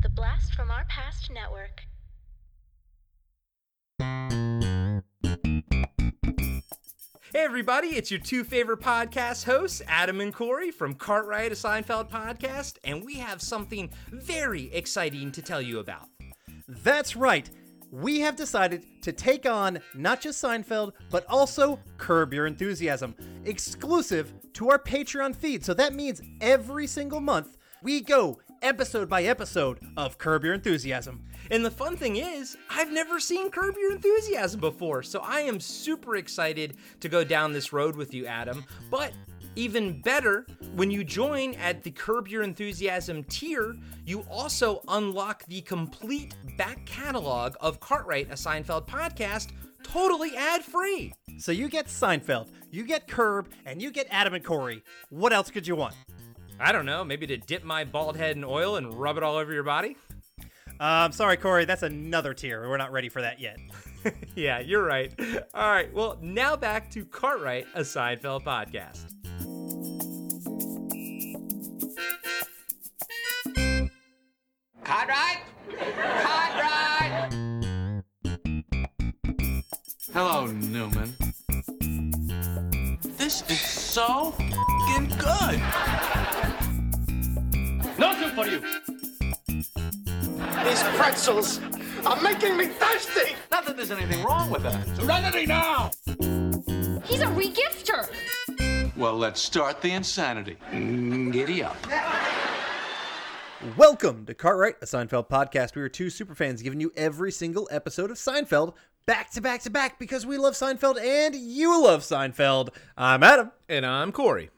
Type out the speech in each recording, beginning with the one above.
The Blast from Our Past Network. Hey, everybody, it's your two favorite podcast hosts, Adam and Corey from Cartwright, a Seinfeld podcast, and we have something very exciting to tell you about. That's right. We have decided to take on not just Seinfeld, but also Curb Your Enthusiasm, exclusive to our Patreon feed. So that means every single month we go episode by episode of Curb Your Enthusiasm. And the fun thing is, I've never seen Curb Your Enthusiasm before, so I am super excited to go down this road with you, Adam. But even better, when you join at the Curb Your Enthusiasm tier, you also unlock the complete back catalog of Cartwright, a Seinfeld podcast, totally ad free. So you get Seinfeld, you get Curb, and you get Adam and Corey. What else could you want? I don't know, maybe to dip my bald head in oil and rub it all over your body? I'm sorry, Corey, that's another tier. We're not ready for that yet. yeah, you're right. All right, well, now back to Cartwright, a Seinfeld podcast. Cartwright? Cartwright! Hello, Newman. This is so fing good. Nothing for you. These pretzels are making me thirsty. Not that there's anything wrong with that. Serenity now. He's a regifter. Well, let's start the insanity. Mm, giddy up. Welcome to Cartwright, a Seinfeld podcast. We are two superfans giving you every single episode of Seinfeld back to back to back because we love Seinfeld and you love Seinfeld. I'm Adam. And I'm Corey.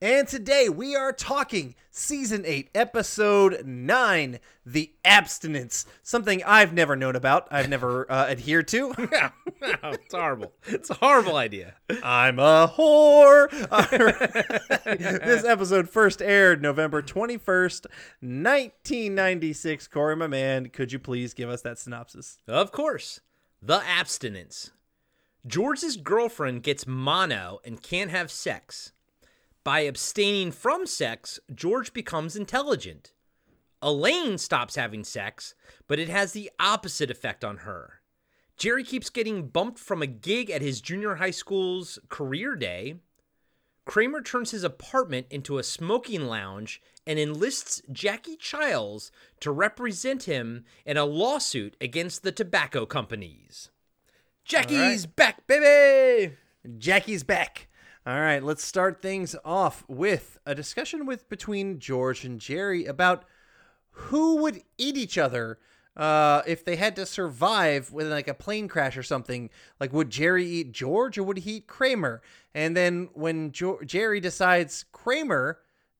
And today we are talking season 8, episode 9, The Abstinence. Something I've never known about, I've never uh, adhered to. Yeah, no, it's horrible. It's a horrible idea. I'm a whore. this episode first aired November 21st, 1996. Corey, my man, could you please give us that synopsis? Of course. The abstinence. George's girlfriend gets mono and can't have sex. By abstaining from sex, George becomes intelligent. Elaine stops having sex, but it has the opposite effect on her. Jerry keeps getting bumped from a gig at his junior high school's career day. Kramer turns his apartment into a smoking lounge and enlists Jackie Chiles to represent him in a lawsuit against the tobacco companies. Jackie's back, baby! Jackie's back. All right, let's start things off with a discussion with between George and Jerry about who would eat each other uh, if they had to survive with like a plane crash or something. Like, would Jerry eat George or would he eat Kramer? And then when jo- Jerry decides Kramer,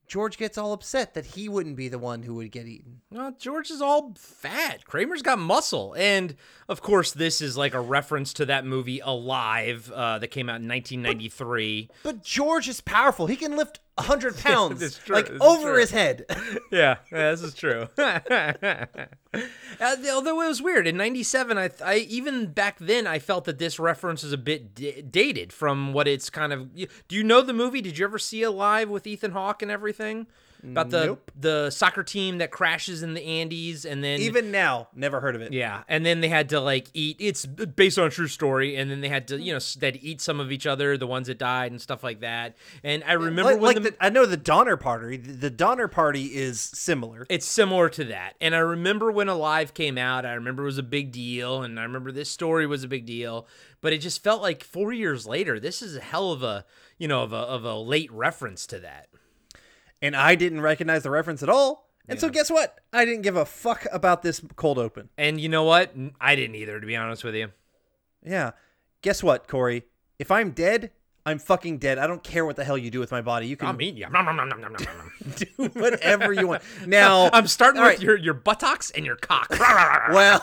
George gets all upset that he wouldn't be the one who would get eaten. Well, George is all fat. Kramer's got muscle. And of course, this is like a reference to that movie Alive uh, that came out in 1993. But George is powerful. He can lift 100 pounds like it's over his head. yeah, yeah, this is true. Uh, although it was weird in '97, I, I even back then I felt that this reference is a bit d- dated from what it's kind of. Do you know the movie? Did you ever see it live with Ethan Hawke and everything? About the Nope. the soccer team that crashes in the Andes and then Even now, never heard of it. yeah, and then they had to like eat. It's based on a true story, and then they had to, you know, s- they'd eat some of each other, the ones that died and stuff like that. And I remember like, when like the, the, I know the Donner Party. The, the Donner Party is similar. it's similar to that. And I remember when Alive came out, I remember it was a big deal, and I remember this story was a big deal. But it just felt like four years later, this is a hell of a, you know, of a of a late reference to that. And I didn't recognize the reference at all. And so guess what? I didn't give a fuck about this cold open. And you know what? I didn't either, to be honest with you. Yeah. Guess what, Corey? If I'm dead, I'm fucking dead. I don't care what the hell you do with my body. You can I'm eating you. Do whatever you want. Now I'm starting with right, your your buttocks and your cock. Well,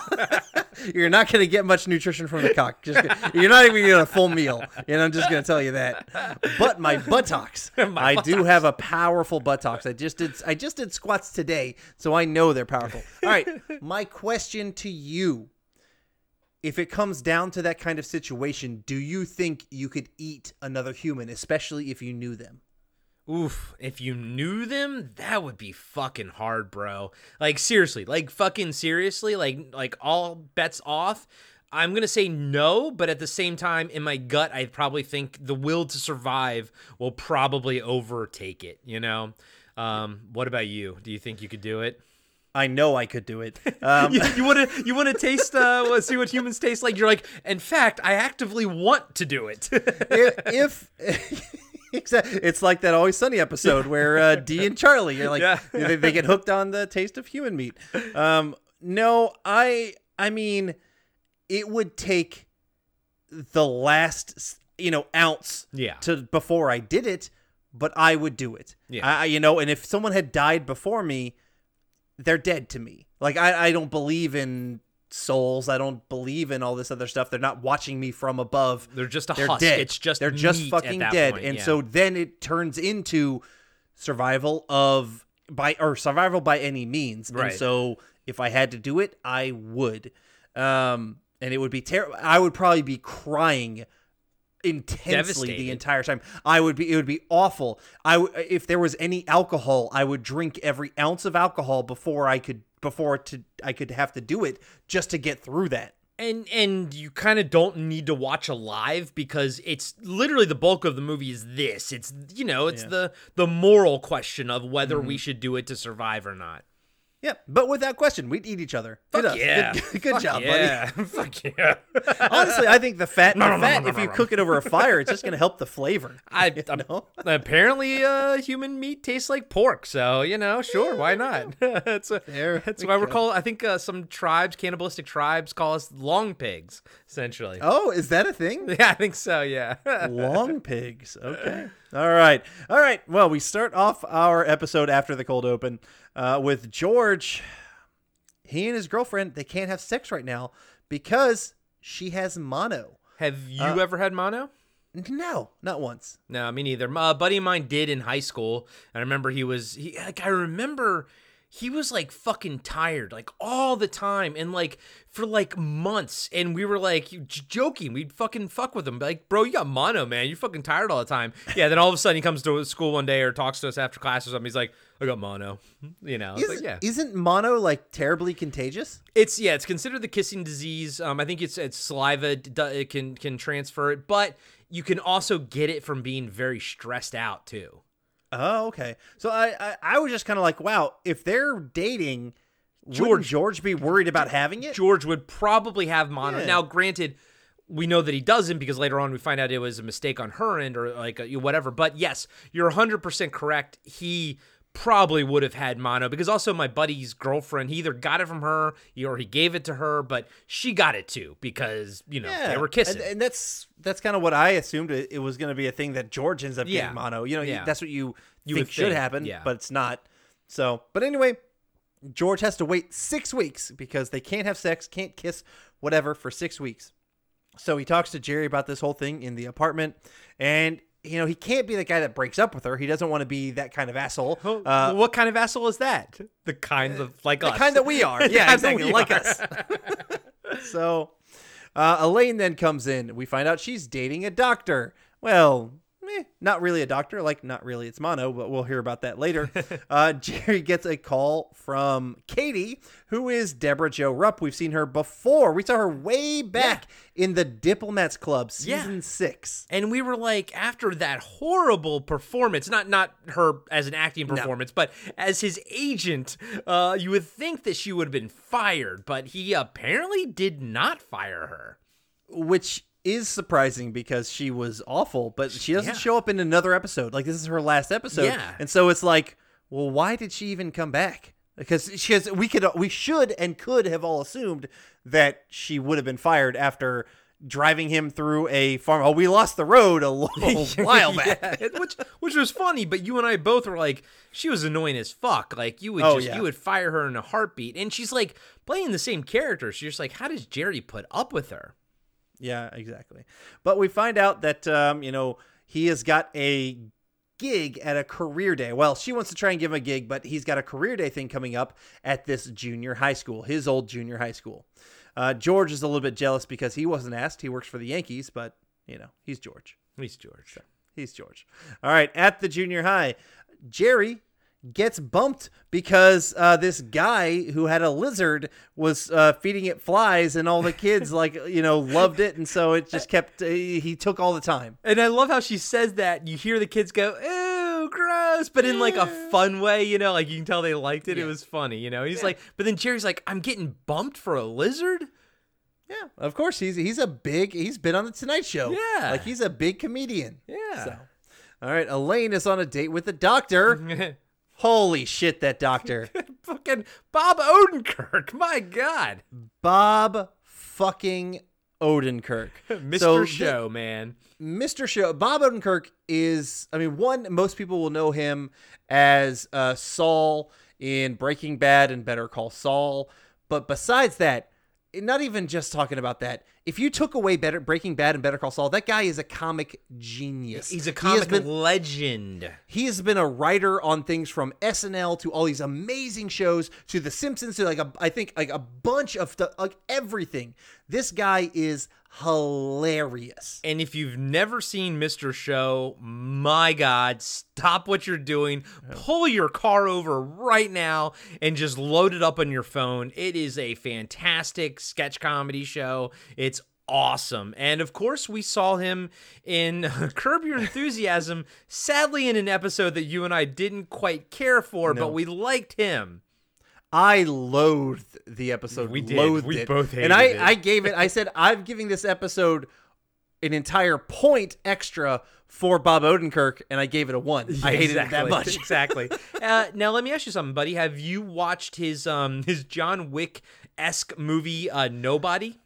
you're not going to get much nutrition from the cock. Just you're not even going to get a full meal, and I'm just going to tell you that. But my buttocks, I do have a powerful buttocks. I just did I just did squats today, so I know they're powerful. All right, my question to you: If it comes down to that kind of situation, do you think you could eat another human, especially if you knew them? Oof, if you knew them, that would be fucking hard, bro. Like seriously, like fucking seriously, like like all bets off. I'm to say no, but at the same time in my gut I probably think the will to survive will probably overtake it, you know. Um what about you? Do you think you could do it? I know I could do it. Um, you want to you want to taste uh see what humans taste like? You're like, "In fact, I actively want to do it." if, if It's like that Always Sunny episode where uh, Dee and Charlie, you're like, Yeah. they, they get hooked on the taste of human meat. Um, no, I, I mean, it would take the last, you know, ounce, Yeah. to before I did it, but I would do it. Yeah. I- you know, and if someone had died before me, they're dead to me. Like I, I don't believe in souls. I don't believe in all this other stuff. They're not watching me from above. They're just a They're husk. dead. It's just they're just fucking dead. point, and yeah. so then it turns into survival of by or survival by any means. Right. And so if I had to do it, I would. Um, and it would be terrible. I would probably be crying intensely the entire time. I would be. It would be awful. I w- if there was any alcohol, I would drink every ounce of alcohol before I could before to I could have to do it just to get through that. and and you kind of don't need to watch alive because it's literally the bulk of the movie is this it's you know it's the the moral question of whether Mm-hmm. we should do it to survive or not Yeah, but without question, we'd eat each other. Good, Fuck us. yeah good, good Fuck job, yeah. fuck yeah. Honestly, I think the fat, No, the no, no, fat, no, if you cook it over a fire, it's just going to help the flavor. I, You I'm- know? apparently uh human meat tastes like pork so you know sure why not that's a, There that's we why we're called i think uh, some tribes cannibalistic tribes call us long pigs essentially Oh, is that a thing? yeah i think so yeah Long pigs. Okay. All right. All right. Well, we start off our episode after the cold open uh, with George. He and his girlfriend they can't have sex right now because she has mono. have you Uh, ever had mono No, not once. No, me neither. A buddy of mine did in high school. And I remember he was he like I remember he was like fucking tired like all the time and like for like months and we were like j- joking we'd fucking fuck with him like bro you got mono man you're fucking tired all the time yeah then all of a sudden he comes to school one day or talks to us after class or something he's like i got mono you know it's Is, like, yeah Isn't mono like terribly contagious? it's yeah, it's considered the kissing disease. Um, I think it's it's saliva it can can transfer it, but you can also get it from being very stressed out too. Oh, okay. So I I, I was just kind of like, wow, if they're dating, George George- George be worried about having it? George would probably have mono. Yeah. Now, granted, we know that he doesn't because later on we find out it was a mistake on her end or like a, whatever. But yes, you're 100% correct. He probably would have had mono because also my buddy's girlfriend, he either got it from her or he gave it to her, but she got it too because, you know, they were kissing. and, and that's that's kind of what I assumed it, it was going to be a thing that George ends up Yeah. getting mono. You know, you- Yeah. that's what you, You think should think, happen, yeah. but it's not. So, but anyway, George has to wait six weeks because they can't have sex, can't kiss, whatever, for six weeks. So he talks to Jerry about this whole thing in the apartment, and you know he can't be the guy that breaks up with her. He doesn't want to be that kind of asshole. Uh, what kind of asshole is that? The kind of like us. the us. kind that we are. Yeah, exactly, like are. us. so uh, Elaine then comes in. We find out she's dating a doctor. Well, eh, not really a doctor. Like, not really. It's mono, but we'll hear about that later. uh, Jerry gets a call from Katie, who is Deborah Jo Rupp. We've seen her before. We saw her way back in the Diplomats Club, Yeah. season six. and we were like after that horrible performance not not her as an acting performance but as his agent uh you would think that she would have been fired but he apparently did not fire her which is surprising because she was awful, but she doesn't Yeah. show up in another episode. Like this is her last episode, Yeah. and so it's like, well, why did she even come back? Because she has, we could, we should and could have all assumed that she would have been fired after driving him through a farm. Oh, we lost the road a little while back. Yeah, which which was funny but you and i both were like she was annoying as fuck like you would Oh, just yeah. you would fire her in a heartbeat and she's like playing the same character so you're just like how does jerry put up with her Yeah, exactly. But we find out that um, you know he has got a gig at a career day. Well, she wants to try and give him a gig, but he's got a career day thing coming up at this junior high school, his old junior high school. Uh, George is a little bit jealous because he wasn't asked. He works for the Yankees, but you know he's George. he's george He's George. All right, at the junior high, Jerry gets bumped because uh, this guy who had a lizard was uh, feeding it flies, and all the kids like you know loved it, and so it just kept. Uh, he took all the time. And I love how she says that. You hear the kids go, "Ew, gross," but in like a fun way, you know, like you can tell they liked it. It was funny, you know. He's like, but then Jerry's like, "I'm getting bumped for a lizard." Yeah, of course he's he's a big. He's been on the Tonight Show. Yeah. like he's a big comedian. Yeah. So, all right, Elaine is on a date with the doctor. Holy shit, that doctor. Fucking Bob Odenkirk. My God, Bob fucking Odenkirk. Mr. So Show, man. Mr. Show. Bob Odenkirk is, I mean, one, most people will know him as uh, Saul in Breaking Bad and Better Call Saul. But besides that, not even just talking about that. If you took away Better Breaking Bad and Better Call Saul, that guy is a comic genius. He's a He comic been- legend. he has been a writer on things from SNL to all these amazing shows to The Simpsons to like a I think like a bunch of stuff like everything. This guy is hilarious. And if you've never seen Mr. Show, my God, stop what you're doing. Pull your car over right now and just load it up on your phone. It is a fantastic sketch comedy show. It's awesome. And of course, we saw him in Curb Your Enthusiasm, sadly, in an episode that you and I didn't quite care for, but we liked him. I loathed the episode. We did. Loathed We it. both hated it. And I, it. I gave it. I said I'm giving this episode an entire point extra for Bob Odenkirk, and I gave it a one. I hated it that much. exactly. Uh, now let me ask you something, buddy. Have you watched his um his John Wick esque movie uh, Nobody?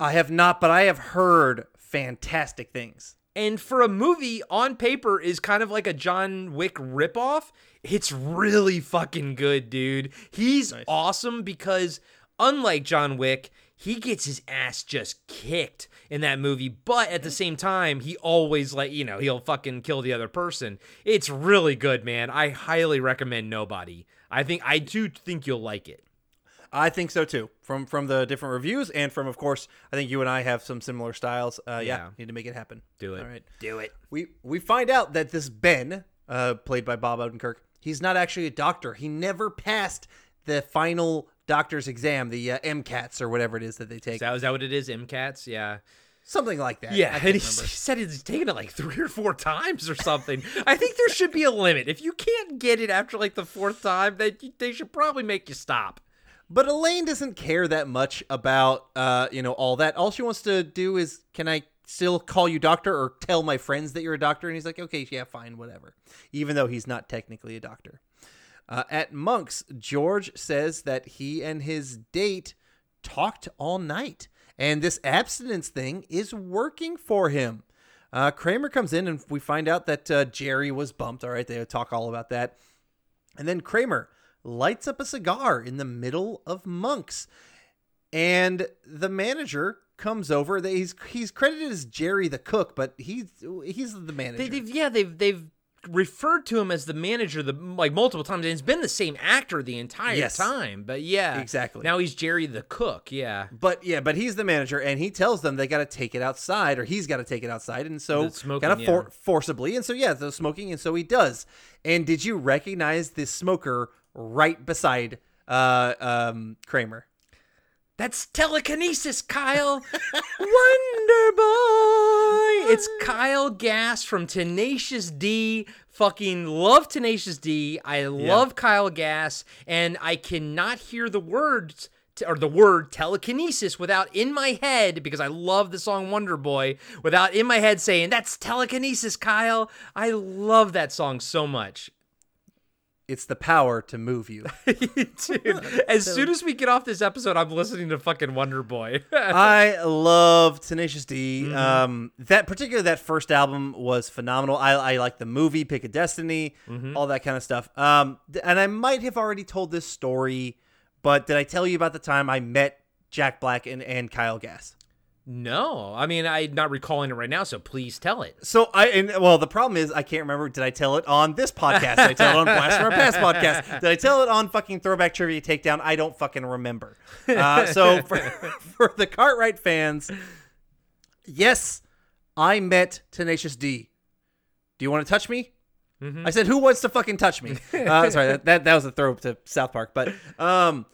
I have not, but I have heard fantastic things. And for a movie on paper is kind of like a John Wick ripoff. It's really fucking good, dude. He's awesome because unlike John Wick, he gets his ass just kicked in that movie, but at the same time, he always like, you know, he'll fucking kill the other person. It's really good, man. I highly recommend Nobody. I think I do think you'll like it. I think so too. From from the different reviews and from, of course, I think you and I have some similar styles. Uh, yeah. Yeah. need to make it happen. Do it. All right. Do it. We we find out that this Ben, uh, played by Bob Odenkirk, he's not actually a doctor. He never passed the final doctor's exam, the uh, MCATs or whatever it is that they take, Is that, is that what it is? MCATs? Yeah. something like that. Yeah, and he, he said he's taken it like three or four times or something. I think there should be a limit. If you can't get it after like the fourth time, then you- they should probably make you stop. But Elaine doesn't care that much about uh, you know, all that. All she wants to do is can I still call you doctor or tell my friends that you're a doctor? And he's like, Okay, yeah, fine, whatever. Even though he's not technically a doctor. Uh, at Monk's, George says that he and his date talked all night. And this abstinence thing is working for him. Uh, Kramer comes in and we find out that uh, Jerry was bumped. All right, they talk all about that. And then Kramer lights up a cigar in the middle of Monk's. And the manager comes over. They- He's he's credited as Jerry the cook, but he's he's the manager. They, they've yeah, they've they've referred to him as the manager the like multiple times, and it's been the same actor the entire Yes. time. But yeah, Exactly. Now he's Jerry the cook. Yeah, but yeah, but he's the manager, and he tells them they got to take it outside, or he's got to take it outside, and so kind of yeah. for- forcibly, and so yeah, the smoking, and so he does. And did you recognize this smoker right beside uh, um, Kramer? That's telekinesis, Kyle. Wonder Boy. It's Kyle Gass from Tenacious D. Fucking love Tenacious D. I love Kyle Gass, and I cannot hear the words or the word telekinesis without in my head because I love the song Wonder Boy without in my head saying that's telekinesis, Kyle. I love that song so much. It's the power to move you. Dude, as soon as we get off this episode, I'm listening to fucking Wonder Boy. I love Tenacious D. Mm-hmm. Um, that particular that first album was phenomenal. I, I like the movie Pick of Destiny, Mm-hmm. all that kind of stuff. Um, and I might have already told this story, but did I tell you about the time I met Jack Black and, and Kyle Gass? No, I mean I'm not recalling it right now, so please tell it. So I and well, the problem is I can't remember. Did I tell it on this podcast? Did I tell it on Blast from Our Past podcast? Did I tell it on fucking Throwback Trivia Takedown? I don't fucking remember. Uh, so for, for the Cartwright fans, yes, I met Tenacious D. Do you want to touch me? I said, "Who wants to fucking touch me?" Uh, sorry, that, that that was a throw to South Park, but um,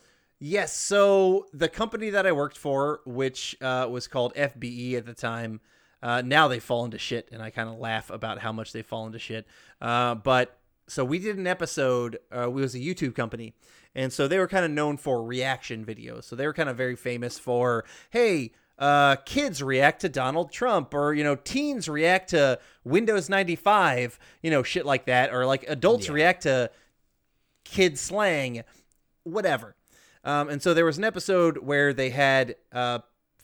yes. So the company that I worked for, which uh, was called FBE at the time, uh, now they fall into shit, and I kind of laugh about how much they fall into shit. Uh, but so we did an episode. Uh, we was a YouTube company, and so they were kind of known for reaction videos. So they were kind of very famous for, hey, uh, kids react to Donald Trump, or you know, teens react to Windows ninety five, you know, shit like that, or like adults react to kid slang, whatever. Um, and so there was an episode where they had uh,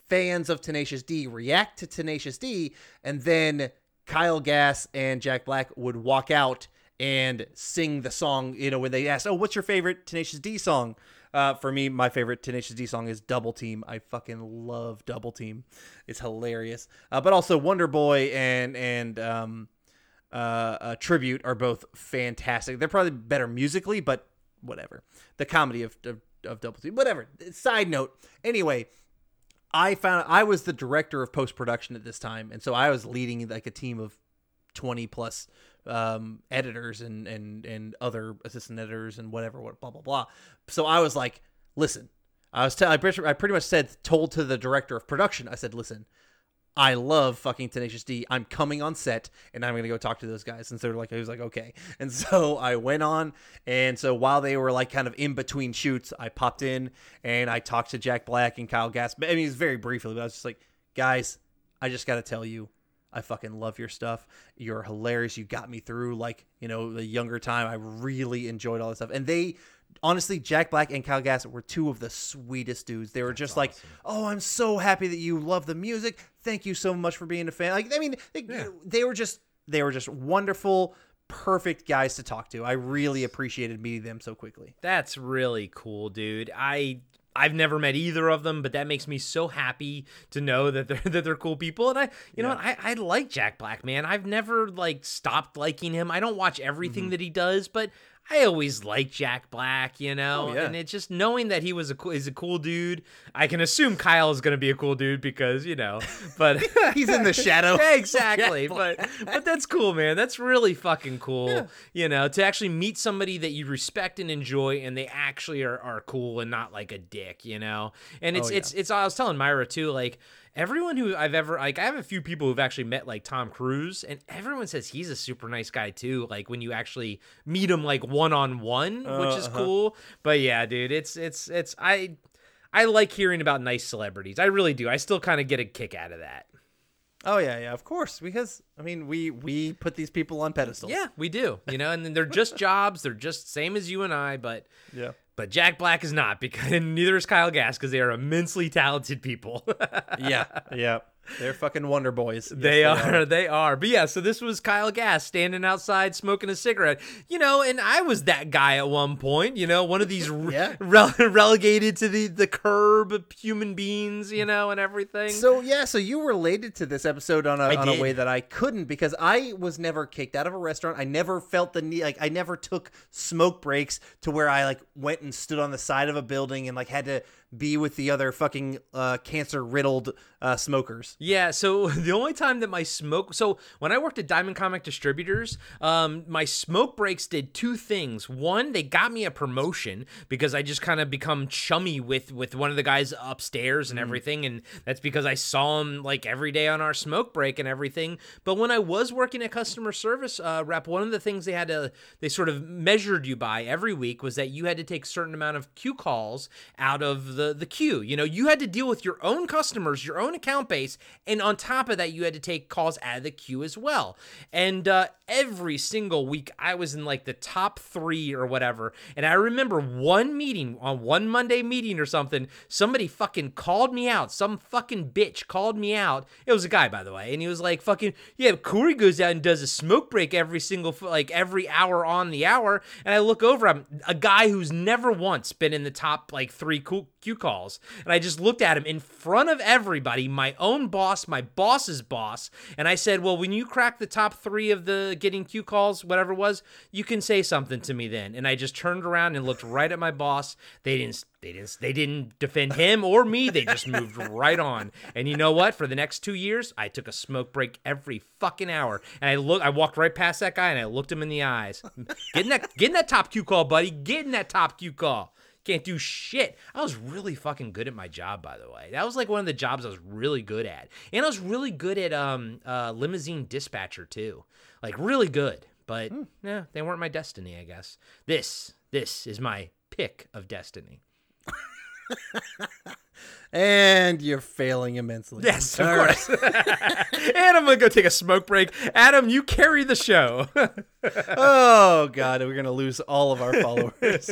fans of Tenacious D react to Tenacious D, and then Kyle Gass and Jack Black would walk out and sing the song. You know, when they asked, "Oh, what's your favorite Tenacious D song?" Uh, for me, my favorite Tenacious D song is Double Team. I fucking love Double Team. It's hilarious. Uh, but also Wonder Boy and and um, uh, uh, Tribute are both fantastic. They're probably better musically, but whatever. The comedy of, of, of Double Team, whatever. Side note. Anyway, I found I was the director of post production at this time, and so I was leading like a team of twenty plus um, editors and and and other assistant editors and whatever, what blah blah blah. So I was like, listen, I was I pretty much said told to the director of production. I said, listen. I love fucking Tenacious D. I'm coming on set and I'm gonna go talk to those guys. And so they're like, I was like, okay. And so I went on, and so while they were like kind of in between shoots, I popped in and I talked to Jack Black and Kyle Gass. I mean, it was very briefly, but I was just like, guys, I just gotta tell you, I fucking love your stuff. You're hilarious. You got me through like, you know, the younger time. I really enjoyed all this stuff. And they honestly, Jack Black and Kyle Gass were two of the sweetest dudes. They were just like, "Oh, I'm so happy that you love the music. Thank you so much for being a fan." Like, I mean, they, they were just they were just wonderful, perfect guys to talk to. I really appreciated meeting them so quickly. That's really cool, dude. I I've never met either of them, but that makes me so happy to know that they're that they're cool people. And I, you know, what, I I like Jack Black, man. I've never like stopped liking him. I don't watch everything Mm-hmm. that he does, but I always like Jack Black, you know. Oh, yeah. And it's just knowing that he was a cool, is a cool dude. I can assume Kyle is going to be a cool dude because you know, but He's in the shadow. Yeah, exactly. but but that's cool, man. That's really fucking cool. You know, to actually meet somebody that you respect and enjoy, and they actually are, are cool and not like a dick. You know, and oh, it's Oh, yeah. it's it's. I was telling Myra too, like. Everyone who I've ever like, I have a few people who've actually met like Tom Cruise, and everyone says he's a super nice guy too. Like when you actually meet him like one on one, which is Uh-huh. cool. But yeah, dude, it's it's it's I I like hearing about nice celebrities. I really do. I still kind of get a kick out of that. Oh yeah, yeah, of course. Because I mean, we we put these people on pedestals. Yeah, we do. You know, and then they're just jobs. They're just same as you and I, but yeah. But Jack Black is not because neither is Kyle Gass because they are immensely talented people. yeah, yeah. They're fucking Wonder Boys. Yes, they, are, they are. But yeah, so this was Kyle Gass standing outside smoking a cigarette. You know, and I was that guy at one point. You know, one of these re- Yeah. rele- relegated to the the curb human beings. You know, and everything. So yeah, so you related to this episode on a on a way that I couldn't because I was never kicked out of a restaurant. I never felt the need like I never took smoke breaks to where I like went and stood on the side of a building and like had to be with the other fucking uh, cancer riddled uh, smokers. Yeah, so the only time that my smoke so when I worked at Diamond Comic Distributors, um, my smoke breaks did two things. One, they got me a promotion because I just kind of become chummy with with one of the guys upstairs and everything, and that's because I saw him like every day on our smoke break and everything. But when I was working at customer service uh, rep, one of the things they had to they sort of measured you by every week was that you had to take a certain amount of queue calls out of the the the queue. You know, you had to deal with your own customers, your own account base, and on top of that, you had to take calls out of the queue as well. And uh, every single week, I was in like the top three or whatever. And I remember one meeting on one Monday meeting or something. Somebody fucking called me out. Some fucking bitch called me out. It was a guy, by the way, and he was like, "Fucking yeah." Corey goes out and does a smoke break every single like every hour on the hour, and I look over. I'm a guy who's never once been in the top like three Q, Q calls, and I just looked at him in front of everybody, my own boss, my boss's boss, and I said, "Well, when you crack the top three of the getting Q calls, whatever it was, you can say something to me then." And I just turned around and looked right at my boss. They didn't. They didn't. They didn't defend him or me. They just moved right on. And you know what? For the next two years, I took a smoke break every fucking hour. And I look. I walked right past that guy and I looked him in the eyes. Getting that. Getting that top Q call, buddy. Getting that top Q call. Can't do shit. I was really fucking good at my job, by the way. That was like one of the jobs I was really good at, and I was really good at um uh, limousine dispatcher too. Like really good, but yeah, they weren't my destiny. I guess this this is my pick of destiny. And you're failing immensely. Yes, of All right. course. and I'm gonna go take a smoke break. Adam, you carry the show. Oh god, we're gonna lose all of our followers.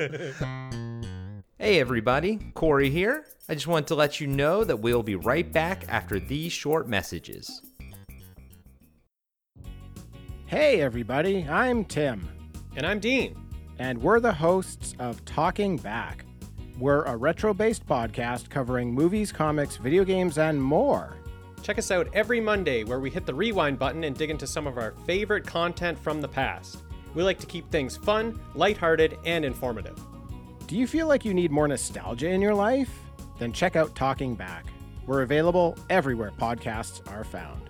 Hey everybody, Corey here. I just wanted to let you know that we'll be right back after these short messages. Hey, everybody, I'm Tim, And I'm Dean. and we're the hosts of Talking Back. We're a retro based podcast covering movies, comics, video games, and more. Check us out every Monday where we hit the rewind button and dig into some of our favorite content from the past. We like to keep things fun, lighthearted, and informative. Do you feel like you need more nostalgia in your life? Then check out Talking Back. We're available everywhere podcasts are found.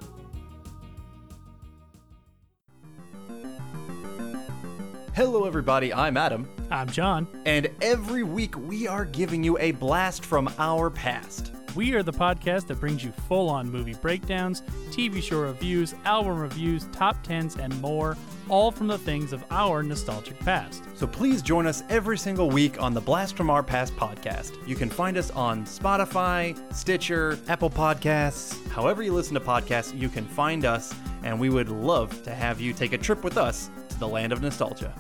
Hello, everybody. I'm Adam, I'm John. and every week we are giving you a blast from our past. We are the podcast that brings you full on movie breakdowns, TV show reviews, album reviews, top 10s, and more, all from the things of our nostalgic past. So please join us every single week on the Blast from Our Past podcast. You can find us on Spotify, Stitcher, Apple Podcasts. However, you listen to podcasts, you can find us, and we would love to have you take a trip with us to the land of nostalgia.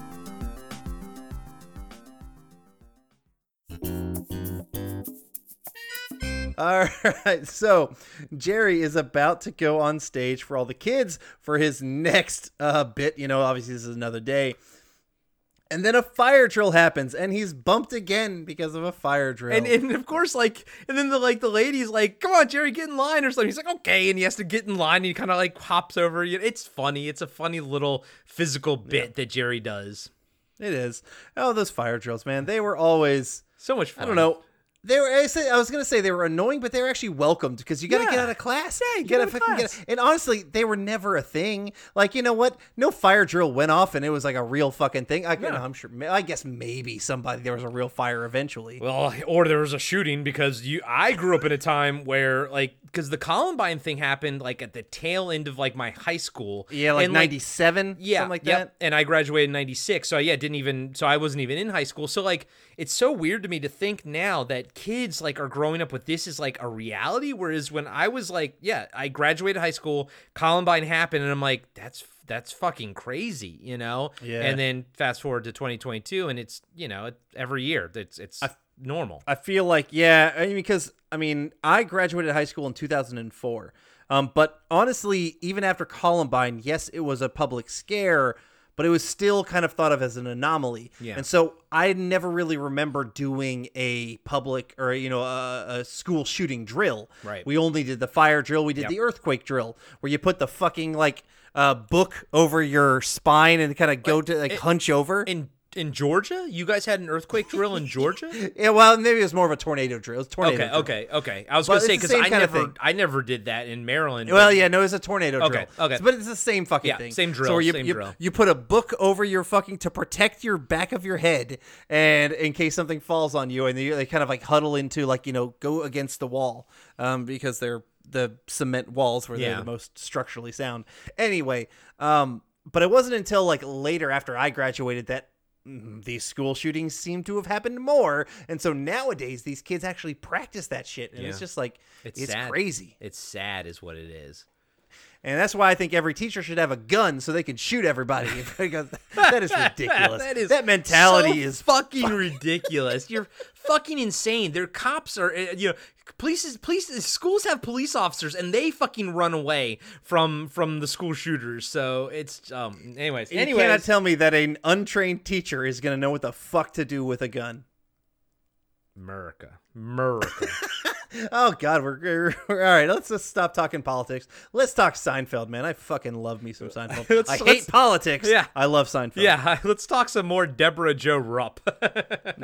All right, so Jerry is about to go on stage for all the kids for his next uh, bit. You know, obviously this is another day, and then a fire drill happens, and he's bumped again because of a fire drill. And, and of course, like, and then the like the lady's like, "Come on, Jerry, get in line," or something. He's like, "Okay," and he has to get in line. And he kind of like hops over. you. It's funny. It's a funny little physical bit that Jerry does. it is. Oh, those fire drills, man! They were always. So much fun. I don't know. They were. I, say, I was gonna say they were annoying, but they were actually welcomed because you got to get out of class. Yeah, you get out of fucking class. get. And honestly, they were never a thing. Like you know what? No fire drill went off, and it was like a real fucking thing. I, you know, I'm sure. I guess maybe somebody there was a real fire eventually. Well, or there was a shooting because you. I grew up in a time where like because the Columbine thing happened like at the tail end of like my high school. yeah, like And, ninety seven. yeah, something like yep. that. And I graduated in '96, so yeah, didn't even. So I wasn't even in high school. So like, it's so weird to me to think now that kids like are growing up with this is like a reality, whereas when I was like, yeah, I graduated high school, Columbine happened, and I'm like, that's that's fucking crazy, you know? Yeah. And then fast forward to 2022, and it's you know every year it's it's normal. I feel like yeah, I mean, because I mean, I graduated high school in 2004. Um, but honestly, even after Columbine, yes, it was a public scare, but it was still kind of thought of as an anomaly. Yeah. And so I never really remember doing a public or you know a, a school shooting drill. Right. We only did the fire drill. We did Yep. the earthquake drill, where you put the fucking like uh, book over your spine and kind of go to like hunch over. in in Georgia, you guys had an earthquake drill in Georgia. yeah, well, maybe it was more of a tornado drill. It was tornado. Okay, drill. okay, okay. I was But gonna say because I never. I never did that in Maryland. Well, but- yeah, no, it's a tornado Okay, drill. okay. okay, but it's the same fucking Yeah, thing. same drill, So you, same you, drill. you put a book over your fucking to protect your back of your head, and in case something falls on you, and they, they kind of like huddle into like you know go against the wall, um, because they're the cement walls where Yeah. they're the most structurally sound. Anyway, um, but it wasn't until like later after I graduated that. Mm, These school shootings seem to have happened more, and so nowadays these kids actually practice that shit, and it's just like It's, it's crazy. It's sad, is what it is. And that's why I think every teacher should have a gun so they can shoot everybody. because that is ridiculous. that is that mentality so is fucking ridiculous. You're fucking insane. Their cops are, uh, you know, police, police, schools have police officers, and they fucking run away from from the school shooters. So it's, um, anyways, You anyways, cannot tell me that an untrained teacher is going to know what the fuck to do with a gun. America. America. Oh God, we're, we're, all right. Let's just stop talking politics. Let's talk Seinfeld, man. I fucking love me some Seinfeld. I hate politics. Yeah. I love Seinfeld. yeah, let's talk some more Deborah Jo Rupp.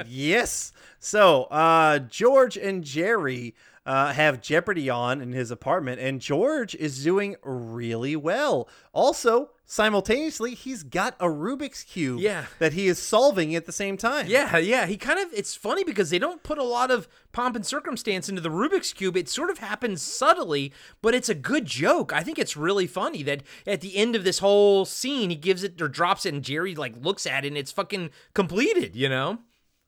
yes. So, uh, George and Jerry uh, have Jeopardy on in his apartment, and George is doing really well. Also, simultaneously, he's got a Rubik's Cube Yeah. that he is solving at the same time. Yeah, yeah. He kind of, it's funny because they don't put a lot of pomp and circumstance into the Rubik's Cube. It sort of happens subtly, but it's a good joke. I think it's really funny that at the end of this whole scene, he gives it or drops it, and Jerry like looks at it and it's fucking completed, you know?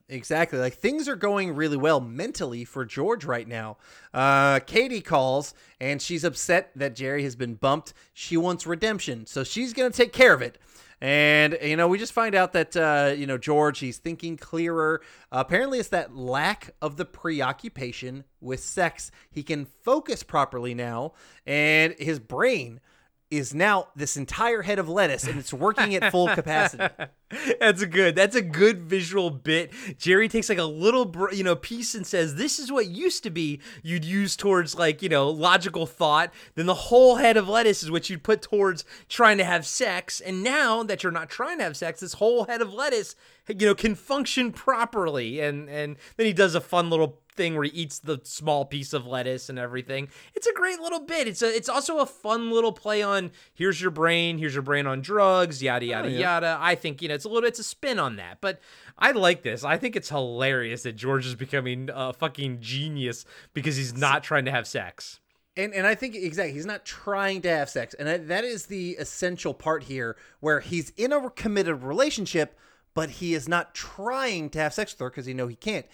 Exactly. Like things are going really well mentally for George right now. Uh, Katie calls and she's upset that Jerry has been bumped. She wants redemption, so she's going to take care of it. And you know, we just find out that uh, you know George, he's thinking clearer. apparently, it's that lack of the preoccupation with sex. He can focus properly now, and his brain is now this entire head of lettuce, and it's working at full capacity. That's a good. That's a good visual bit. Jerry takes like a little, you know, piece and says, "This is what used to be you'd use towards like you know logical thought. Then the whole head of lettuce is what you'd put towards trying to have sex. And now that you're not trying to have sex, this whole head of lettuce, you know, can function properly. And and then he does a fun little thing where he eats the small piece of lettuce and everything. It's a great little bit. It's a it's also a fun little play on here's your brain, here's your brain on drugs, yada oh, yada yeah. yada. I think you know it's a little it's a spin on that, but I like this. I think it's hilarious that George is becoming a fucking genius because he's not trying to have sex. And and I think exactly he's not trying to have sex, and I, that is the essential part here, where he's in a committed relationship, but he is not trying to have sex with her because he know he can't.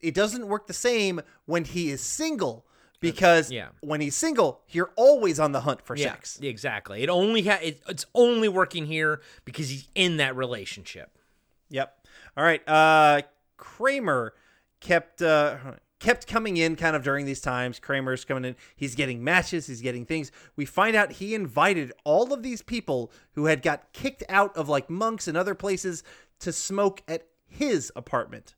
It doesn't work the same when he is single because yeah. when he's single, you're always on the hunt for Yeah, sex. exactly. It only ha- it, it's only working here because he's in that relationship. Yep. All right. Uh, Kramer kept uh, kept coming in kind of during these times. Kramer's coming in. He's getting matches. He's getting things. We find out he invited all of these people who had got kicked out of like Monk's and other places to smoke at his apartment.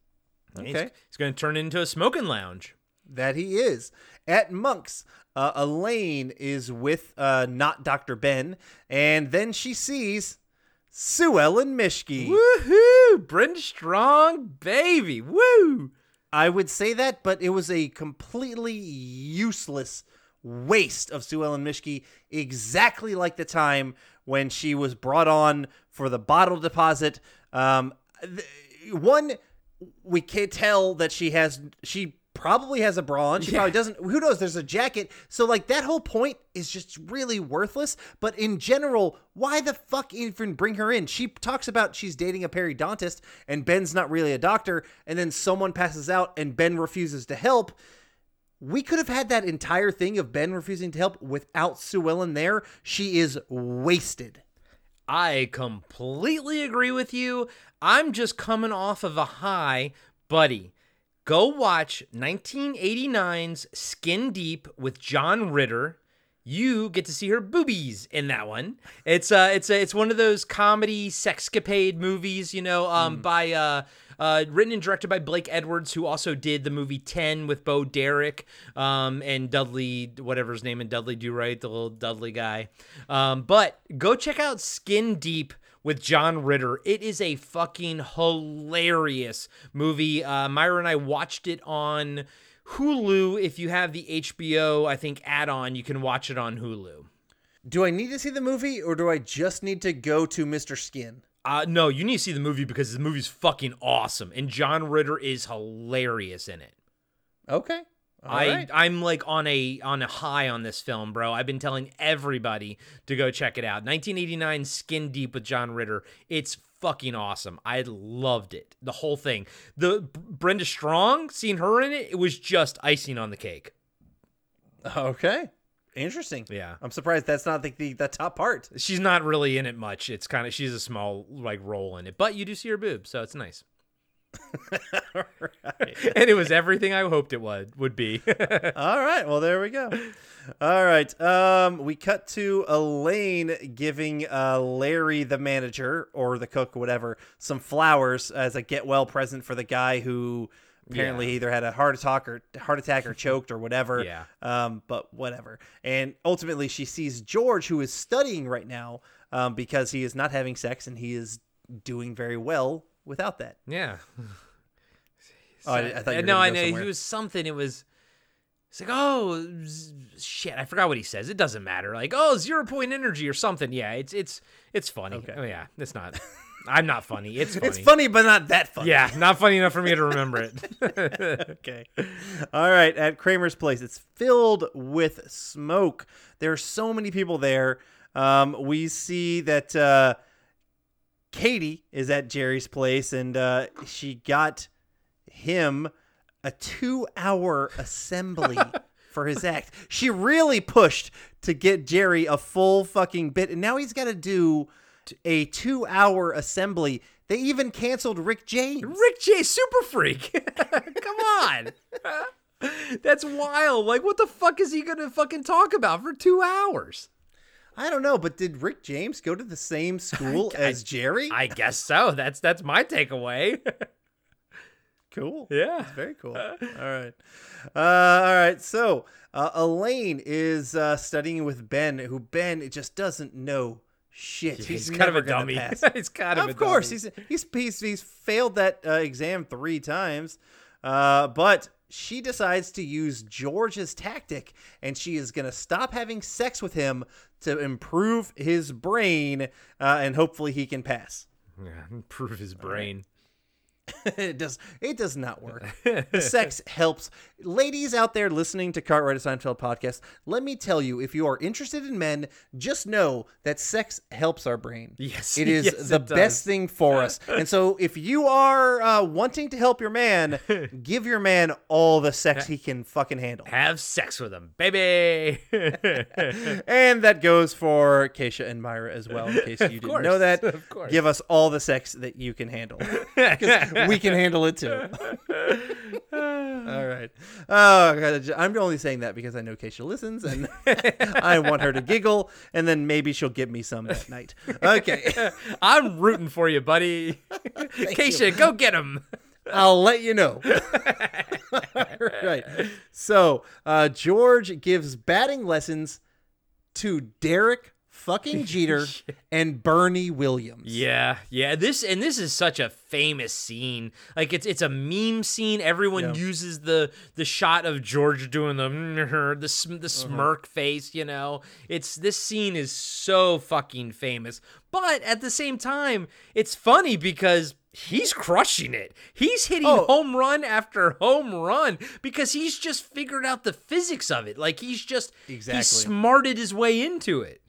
He's- Okay. he's, going to turn into a smoking lounge. That he is. At Monk's, uh, Elaine is with uh, not Dr. Ben, and then she sees Sue Ellen Mishke. Woohoo! Brenda Strong, baby. Woo! I would say that, but it was a completely useless waste of Sue Ellen Mishke, exactly like the time when she was brought on for the bottle deposit. Um, th- one, we can't tell that she has she probably has a bra on. She probably doesn't. Who knows? There's a jacket. So like that whole point is just really worthless. But in general, why the fuck even bring her in? She talks about she's dating a periodontist and Ben's not really a doctor, and then someone passes out and Ben refuses to help. We could have had that entire thing of Ben refusing to help without Sue Ellen there. She is wasted. I completely agree with you. I'm just coming off of a high, buddy. Go watch 1989's Skin Deep with John Ritter. You get to see her boobies in that one. It's uh it's a, it's one of those comedy sexcapade movies, you know, um by uh uh, written and directed by Blake Edwards, who also did the movie Ten with Bo Derek, um, and Dudley, whatever his name, and Dudley Do Right, the little Dudley guy. Um, but go check out Skin Deep with John Ritter. It is a fucking hilarious movie. Uh, Myra and I watched it on Hulu. If you have the HBO, I think add-on, you can watch it on Hulu. Do I need to see the movie or do I just need to go to Mr. Skin? Uh, no, you need to see the movie because the movie's fucking awesome, and John Ritter is hilarious in it. Okay. All I right. I'm like on a on a high on this film, bro. I've been telling everybody to go check it out. 1989 Skin Deep with John Ritter. It's fucking awesome. I loved it. The whole thing. The Brenda Strong, seeing her in it, it was just icing on the cake. Okay. Interesting. Yeah. I'm surprised that's not the, the, the top part. She's not really in it much. It's kind of she's a small like role in it, but you do see her boobs, so it's nice. and it was everything I hoped it would would be. All right. Well, there we go. All right. Um, we cut to Elaine giving uh, Larry, the manager or the cook, whatever, some flowers as a get well present for the guy who apparently Yeah. he either had a heart attack or heart attack or choked or whatever. Yeah. Um, but whatever. And ultimately, she sees George, who is studying right now, um, because he is not having sex and he is doing very well without that. Yeah. Oh, I, I thought you were no, I know somewhere. he was something. It was. It's like, oh shit! I forgot what he says. It doesn't matter. Like, oh, zero point energy or something. Yeah, it's it's it's funny. Okay. Oh yeah, it's not. I'm not funny. It's funny. It's funny, but not that funny. Yeah, not funny enough for me to remember it. okay. All right. At Kramer's place, it's filled with smoke. There are so many people there. Um, we see that uh, Katie is at Jerry's place, and uh, she got him a two-hour assembly for his act. She really pushed to get Jerry a full fucking bit, and now he's got to do a two-hour assembly. They even canceled Rick James. Rick J, super freak. Come on. That's wild. Like, what the fuck is he gonna fucking talk about for two hours? I don't know, but did Rick James go to the same school as Jerry? I guess so. That's that's my takeaway. cool. Yeah. It's very cool. all right. Uh, all right. So uh, Elaine is uh, studying with Ben, who Ben just doesn't know shit. Yeah, he's, he's kind of a dummy. He's kind of of a course. dummy. He's, he's he's he's failed that uh, exam three times. Uh, but she decides to use George's tactic, and she is gonna stop having sex with him to improve his brain, uh, and hopefully he can pass. Yeah, improve his brain. it does it does not work. The sex helps. Ladies out there listening to Cartwright of Seinfeld podcast, let me tell you, if you are interested in men, just know that sex helps our brain. Yes, It is yes, the it best thing for us. And so if you are uh, wanting to help your man, give your man all the sex he can fucking handle. Have sex with him, baby. and that goes for Keisha and Myra as well, in case you didn't course, know that. of course. Give us all the sex that you can handle. We can handle it too. all right. Oh, God, I'm only saying that because I know Keisha listens and I want her to giggle, and then maybe she'll give me some that night. Okay. I'm rooting for you, buddy. Keisha, go get him. I'll let you know. right. So uh, George gives batting lessons to Derek fucking Jeter and Bernie Williams. Yeah, yeah. This and this is such a famous scene. Like it's it's a meme scene. Everyone Yeah. uses the the shot of George doing the the sm- Uh-huh. smirk face. You know, it's this scene is so fucking famous. But at the same time, it's funny because. He's crushing it. He's hitting Oh. home run after home run because he's just figured out the physics of it. Like he's just Exactly. he's smarted his way into it.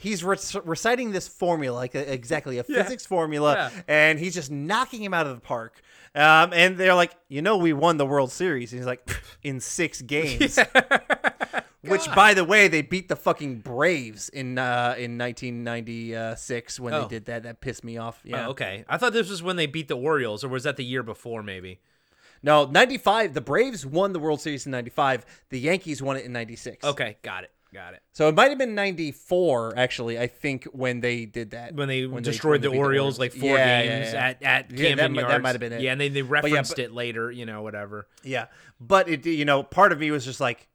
He's re- reciting this formula, like a, exactly a Yeah. physics formula, Yeah. and he's just knocking him out of the park. Um, and they're like, you know, we won the World Series. And he's like, in six games. Which, by the way, they beat the fucking Braves in uh, in 1996 when Oh. they did that. That pissed me off. Yeah. Oh, okay. I thought this was when they beat the Orioles, or was that the year before? Maybe. No, 95. The Braves won the World Series in 95. The Yankees won it in 96. Okay, got it, got it. So it might have been 94, actually, I think, when they did that. When they When destroyed when they the Orioles like four Yeah, yeah, games yeah. at at Yeah, that Camden might- that might have been it. Yeah, and they they yeah, referenced but- it later. You know, whatever. Yeah. But it, you know, part of me was just like,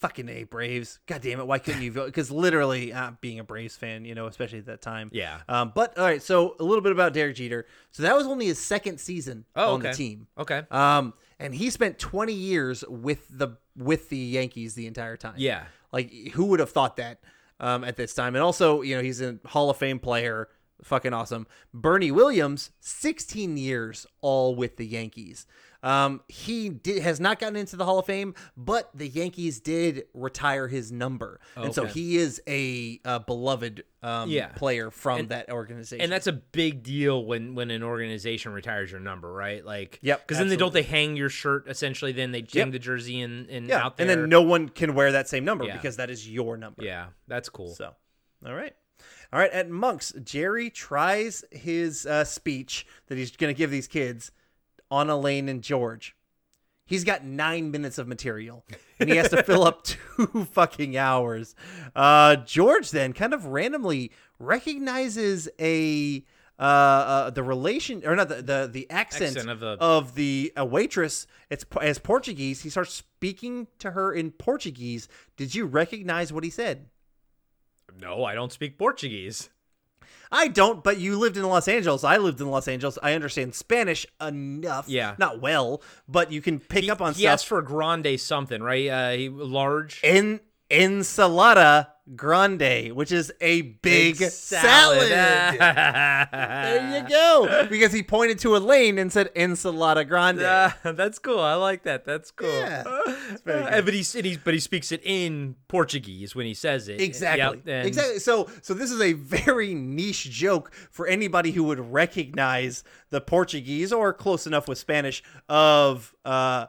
fucking A, Braves. God damn it. Why couldn't you vote? Because literally, uh, being a Braves fan, you know, especially at that time. Yeah. Um, but all right. So a little bit about Derek Jeter. So that was only his second season Oh, on the team. Okay. Um, and he spent 20 years with the with the Yankees the entire time. Yeah. Like who would have thought that um, at this time? And also, you know, he's a Hall of Fame player. Fucking awesome. Bernie Williams, 16 years all with the Yankees. Um, he did, has not gotten into the Hall of Fame, but the Yankees did retire his number, and so he is a, uh beloved um, Yeah. player from And- that organization. And that's a big deal when when an organization retires your number, right? Like, Yep, Because then they don't they hang your shirt essentially. Then they hang Yep. the jersey and and yeah, out there. and then no one can wear that same number Yeah. because that is your number. Yeah, that's cool. So, all right. All right. At Monk's, Jerry tries his uh, speech that he's going to give these kids on Elaine and George. He's got nine minutes of material and he has to fill up two fucking hours. Uh, George then kind of randomly recognizes a uh, uh, the relation or not the the, the accent, Accent of the- of the uh, waitress. It's as Portuguese. He starts speaking to her in Portuguese. Did you recognize what he said? No, I don't speak Portuguese. I don't, but you lived in Los Angeles. I lived in Los Angeles. I understand Spanish enough. Yeah. Not well, but you can pick up on He stuff. asked for a grande something, right? Uh, he large. En ensalada grande, which is a big, salad. there you go. Because he pointed to Elaine and said ensalada grande. Uh, that's cool. I like that. That's cool. Yeah, Uh, but he's, he's but he speaks it in Portuguese when he says it. Exactly. Yep, and- exactly. So so this is a very niche joke for anybody who would recognize the Portuguese or close enough with Spanish of uh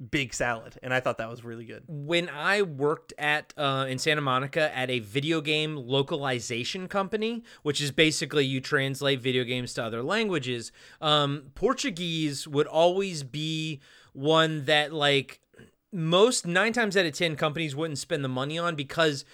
big salad. And I thought that was really good. when I worked at uh, in Santa Monica at a video game localization company, which is basically you translate video games to other languages, um, Portuguese would always be one that like most nine times out of ten companies wouldn't spend the money on because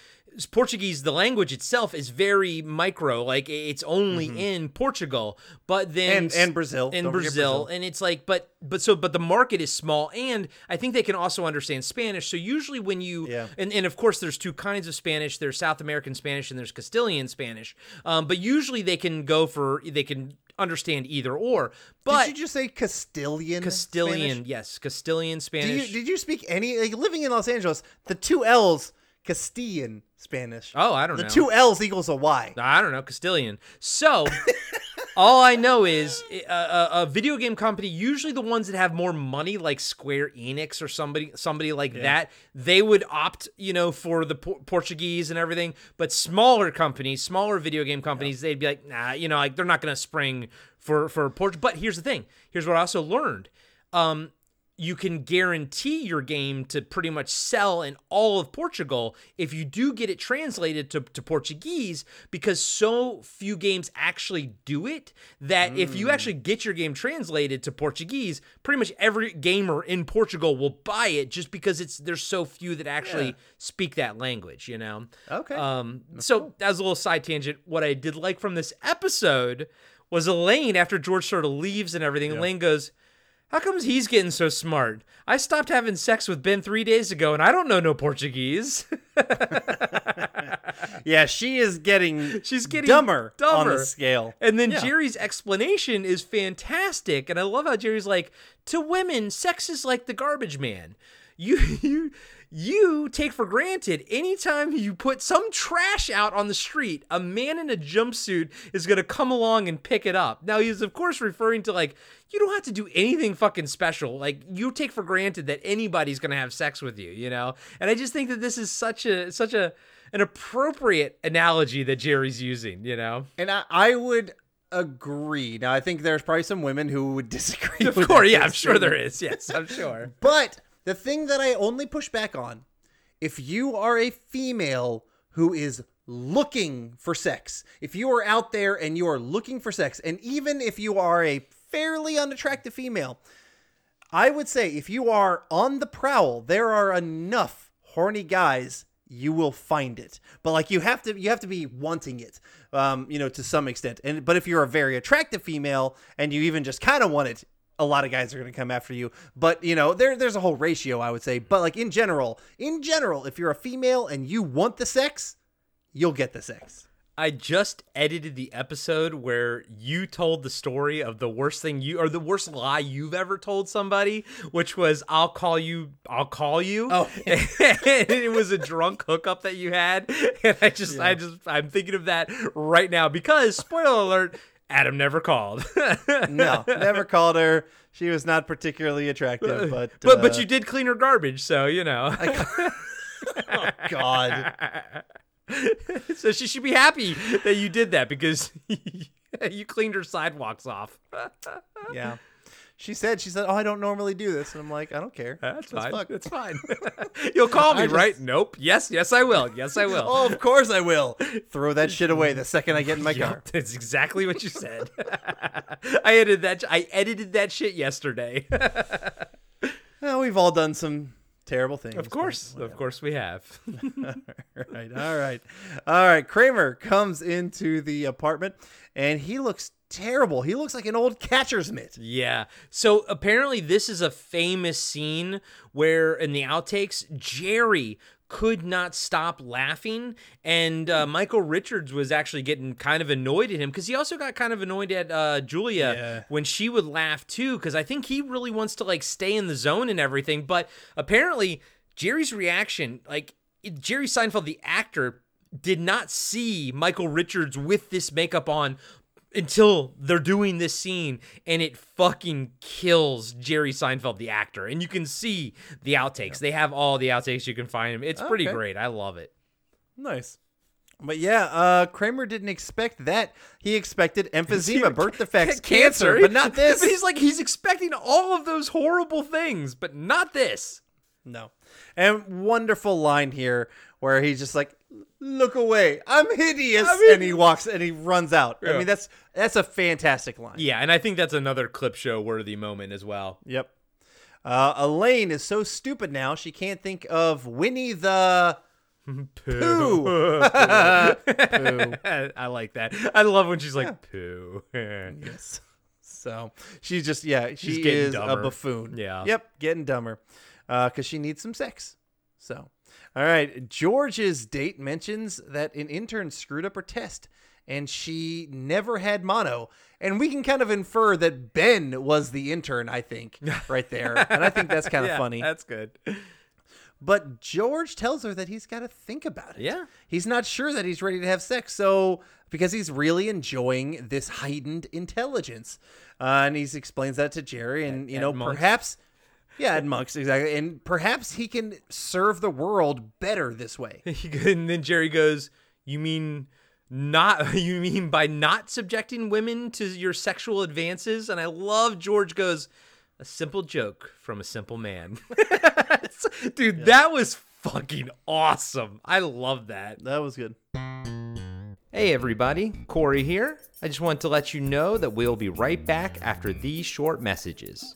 Portuguese, the language itself, is very micro. Like it's only in Portugal, but then Mm-hmm. And- and Brazil. and Brazil, Brazil. and it's like, but but so but the market is small, and I think they can also understand Spanish. So usually when you Yeah. and and of course there's two kinds of Spanish. There's South American Spanish and there's Castilian Spanish. Um, but usually they can go for they can understand either or. But did you just say Castilian? Castilian, Spanish? yes, Castilian Spanish. you, did you speak any like living in Los Angeles? The two L's Castilian Spanish. Oh, I don't know. the two L's equals a Y. I don't know, Castilian. So, all I know is a, a, a video game company, usually the ones that have more money, like Square Enix or somebody, somebody like that, they would opt, you know, for the Por- Portuguese and everything. But smaller companies, smaller video game companies, they'd be like, nah, you know, like they're not going to spring for for Port. But here's the thing. Here's what I also learned. Um, you can guarantee your game to pretty much sell in all of Portugal if you do get it translated to, to Portuguese because so few games actually do it that if you actually get your game translated to Portuguese, pretty much every gamer in Portugal will buy it just because it's there's so few that actually Yeah. speak that language, you know. Okay. Um so as a little side tangent, what I did like from this episode was Elaine after George sort of leaves and everything, Elaine goes, how comes he's getting so smart? I stopped having sex with Ben three days ago, and I don't know no Portuguese. Yeah, she is getting She's getting dumber, on dumber. the scale. And then Yeah. Jerry's explanation is fantastic, and I love how Jerry's like, "To women, sex is like the garbage man. You you you take for granted anytime you put some trash out on the street, a man in a jumpsuit is gonna come along and pick it up." Now he's of course referring to like you don't have to do anything fucking special. Like you take for granted that anybody's gonna have sex with you, you know. And I just think that this is such a such a an appropriate analogy that Jerry's using, you know. And I, I would agree. Now, I think there's probably some women who would disagree. Of course, yeah, I'm sure there is. Yes, I'm sure. But the thing that I only push back on, if you are a female who is looking for sex, if you are out there and you are looking for sex, and even if you are a fairly unattractive female, I would say if you are on the prowl, there are enough horny guys you will find it. But like you have to you have to be wanting it um you know to some extent. And but if you're a very attractive female and you even just kind of want it a lot of guys are going to come after you. But you know there there's a whole ratio i would say. But like in general in general if you're a female and you want the sex you'll get the sex. I just edited the episode where you told the story of the worst thing you or the worst lie you've ever told somebody, which was I'll call you, I'll call you. Oh. and it was a drunk hookup that you had, and I just, I just, I'm thinking of that right now because spoiler alert, Adam never called. no never called her she was not particularly attractive but but but uh, you did clean her garbage, so you know. oh god so she should be happy that you did that because you cleaned her sidewalks off. yeah she said she said oh i don't normally do this and i'm like i don't care That's fine. fuck. That's fine. You'll call me, just- right? Nope. Yes, yes, I will. Yes, I will. Oh, of course I will. Throw that shit away the second I get in my Yup, car. that's exactly what you said. I edited that. I edited that shit yesterday. Well, we've all done some terrible things. of course, of course, we have. all right, all right, all right. Kramer comes into the apartment and he looks terrible. He looks like an old catcher's mitt. Yeah. So apparently, this is a famous scene where in the outtakes, Jerry could not stop laughing. And uh, Michael Richards was actually getting kind of annoyed at him because he also got kind of annoyed at uh, Julia Yeah. when she would laugh too. Because I think he really wants to like stay in the zone and everything. But apparently, Jerry's reaction, like Jerry Seinfeld, the actor, did not see Michael Richards with this makeup on until they're doing this scene and it fucking kills Jerry Seinfeld the actor and you can see the outtakes they have all the outtakes you can find him it's pretty Okay. great I love it Nice. But yeah, uh, Kramer didn't expect that. He expected emphysema, birth defects, cancer, but not this. but he's like he's expecting all of those horrible things but not this No. And wonderful line here where he's just like, "Look away, I'm hideous," I'm and he walks and he runs out. I mean, that's that's a fantastic line. yeah and I think that's another clip show worthy moment as well Yep. Uh, Elaine is so stupid now she can't think of Winnie the Pooh. Pooh. I like that I love when she's like poo yes. So she's just yeah, she She's getting is a buffoon. Yeah. Yep, getting dumber. Uh, cuz she needs some sex. So, all right, George's date mentions that an intern screwed up her test and she never had mono. And we can kind of infer that Ben was the intern, I think, right there. and I think that's kind of Yeah, funny. that's good But George tells her that he's got to think about it. Yeah. He's not sure that he's ready to have sex. So, because he's really enjoying this heightened intelligence. Uh, and he explains that to Jerry. And, you know, perhaps, yeah, Ed Monk's, exactly. And perhaps he can serve the world better this way. and then Jerry goes, "You mean not? You mean by not subjecting women to your sexual advances?" And I love George goes, "A simple joke from a simple man." Dude, that was fucking awesome. I love that. That was good. Hey everybody, Corey here. I just want to let you know that we'll be right back after these short messages.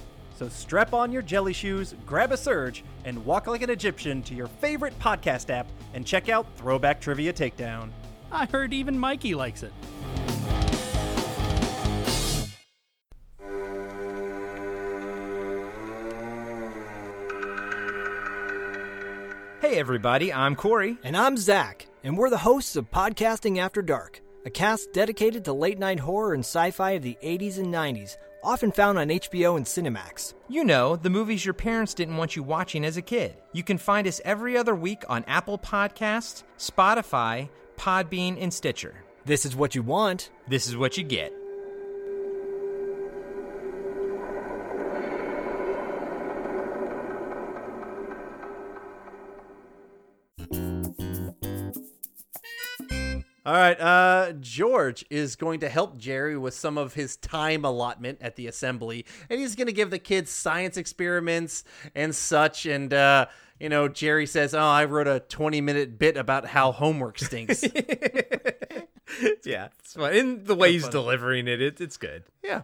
So strap on your jelly shoes, grab a surge, and walk like an Egyptian to your favorite podcast app and check out Throwback Trivia Takedown. I heard even Mikey likes it. Hey everybody, I'm Corey. And I'm Zach, and we're the hosts of Podcasting After Dark, a cast dedicated to late night horror and sci fi of the 80s and 90s, often found on HBO and Cinemax. You know, the movies your parents didn't want you watching as a kid. You can find us every other week on Apple Podcasts, Spotify, Podbean, and Stitcher. This is what you want. This is what you get. All right, uh, George is going to help Jerry with some of his time allotment at the assembly, and he's going to give the kids science experiments and such. And uh, you know, Jerry says, "Oh, I wrote a twenty-minute bit about how homework stinks." yeah, it's fun. And the way he's delivering it, it, it's good. yeah.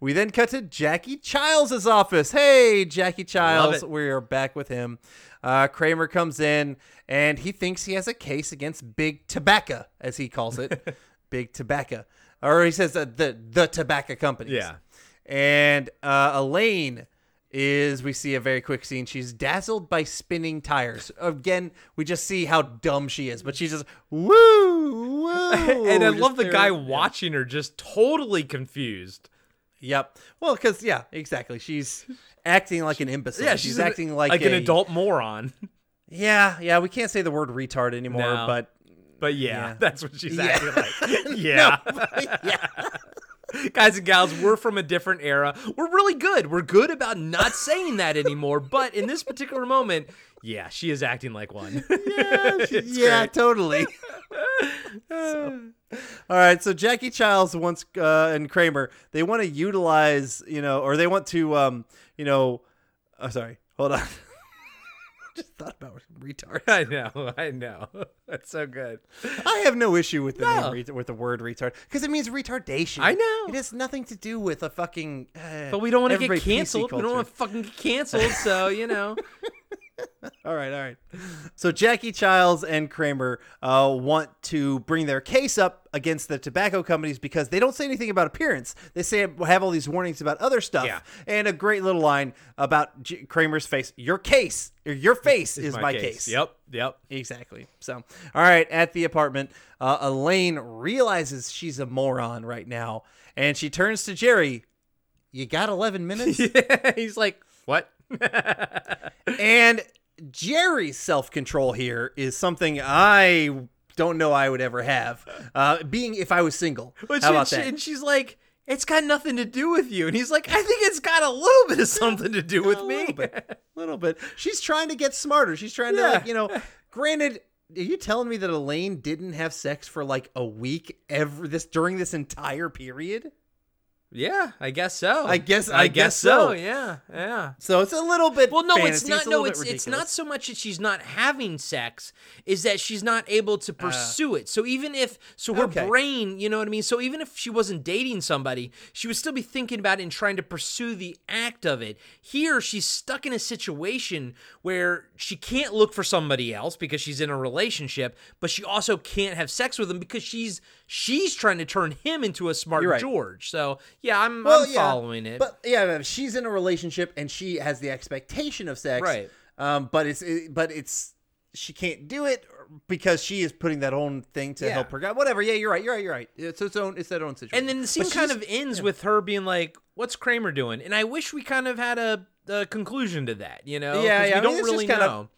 We then cut to Jackie Chiles' office. Hey, Jackie Chiles, we're back with him. Uh, Kramer comes in and he thinks he has a case against Big Tobacco, as he calls it. Big Tobacco. Or he says uh, the the tobacco companies. Yeah. And uh, Elaine is we see a very quick scene. She's dazzled by spinning tires. Again, we just see how dumb she is, but she's just woo woo. and I love the guy watching her just totally confused. Yep. Well, because yeah, exactly. She's acting like an imbecile. Yeah, she's, she's an- acting like like an adult moron. Yeah, yeah. We can't say the word retard anymore, No. but But yeah, Yeah. that's what she's Yeah. acting like. Yeah. yeah. Guys and gals, we're from a different era. We're really good. We're good about not saying that anymore. But in this particular moment, yeah, she is acting like one. yeah, yeah, great. totally. So- all right, so Jackie Chiles wants uh, and Kramer they want to utilize you know or they want to um you know I'm oh sorry hold on just thought about retard I know, I know. That's so good. I have no issue with the No. name with the word retard because it means retardation. I know. it has nothing to do with a fucking. Uh, But we don't want to get canceled. We don't want to fucking get canceled. So you know. All right, all right. So Jackie Chiles and Kramer uh, want to bring their case up against the tobacco companies because they don't say anything about appearance. They say have all these warnings about other stuff, Yeah. and a great little line about J- Kramer's face. Your case, or your face, is my, case. Yep, yep. Exactly. So, all right, at the apartment, uh, Elaine realizes she's a moron right now, and she turns to Jerry. You got 11 minutes? He's like, what? And Jerry's self control here is something I don't know I would ever have. Uh, being if I was single. How she- about she- that? And she's like, it's got nothing to do with you. And he's like, I think it's got a little bit of something to do with a me. little bit, little bit. She's trying to get smarter. She's trying to like, you know, granted, are you telling me that Elaine didn't have sex for like a week every this during this entire period? Yeah, I guess so. I guess- I, I guess, guess so. so. Yeah, yeah. So it's a little bit Well, no, fantasy. it's not. a no, it's it's not so much that she's not having sex; is that she's not able to pursue it. So even if, so her Uh. Okay. brain, you know what I mean. So even if she wasn't dating somebody, she would still be thinking about it and trying to pursue the act of it. Here, she's stuck in a situation where she can't look for somebody else because she's in a relationship, but she also can't have sex with him because she's she's trying to turn him into a smart right. George. So yeah, I'm, Well, I'm yeah, following it. But yeah, she's in a relationship and she has the expectation of sex, Right. Um, but it's it, but it's she can't do it because she is putting that own thing to Yeah. help her. guy. Whatever. Yeah, you're right. You're right. You're right. It's its own. It's that own situation. And then the scene But kind of ends with her being like, "What's Kramer doing?" And I wish we kind of had a, a conclusion to that. You know? Yeah, yeah, I We mean, don't it's just really kind of- know.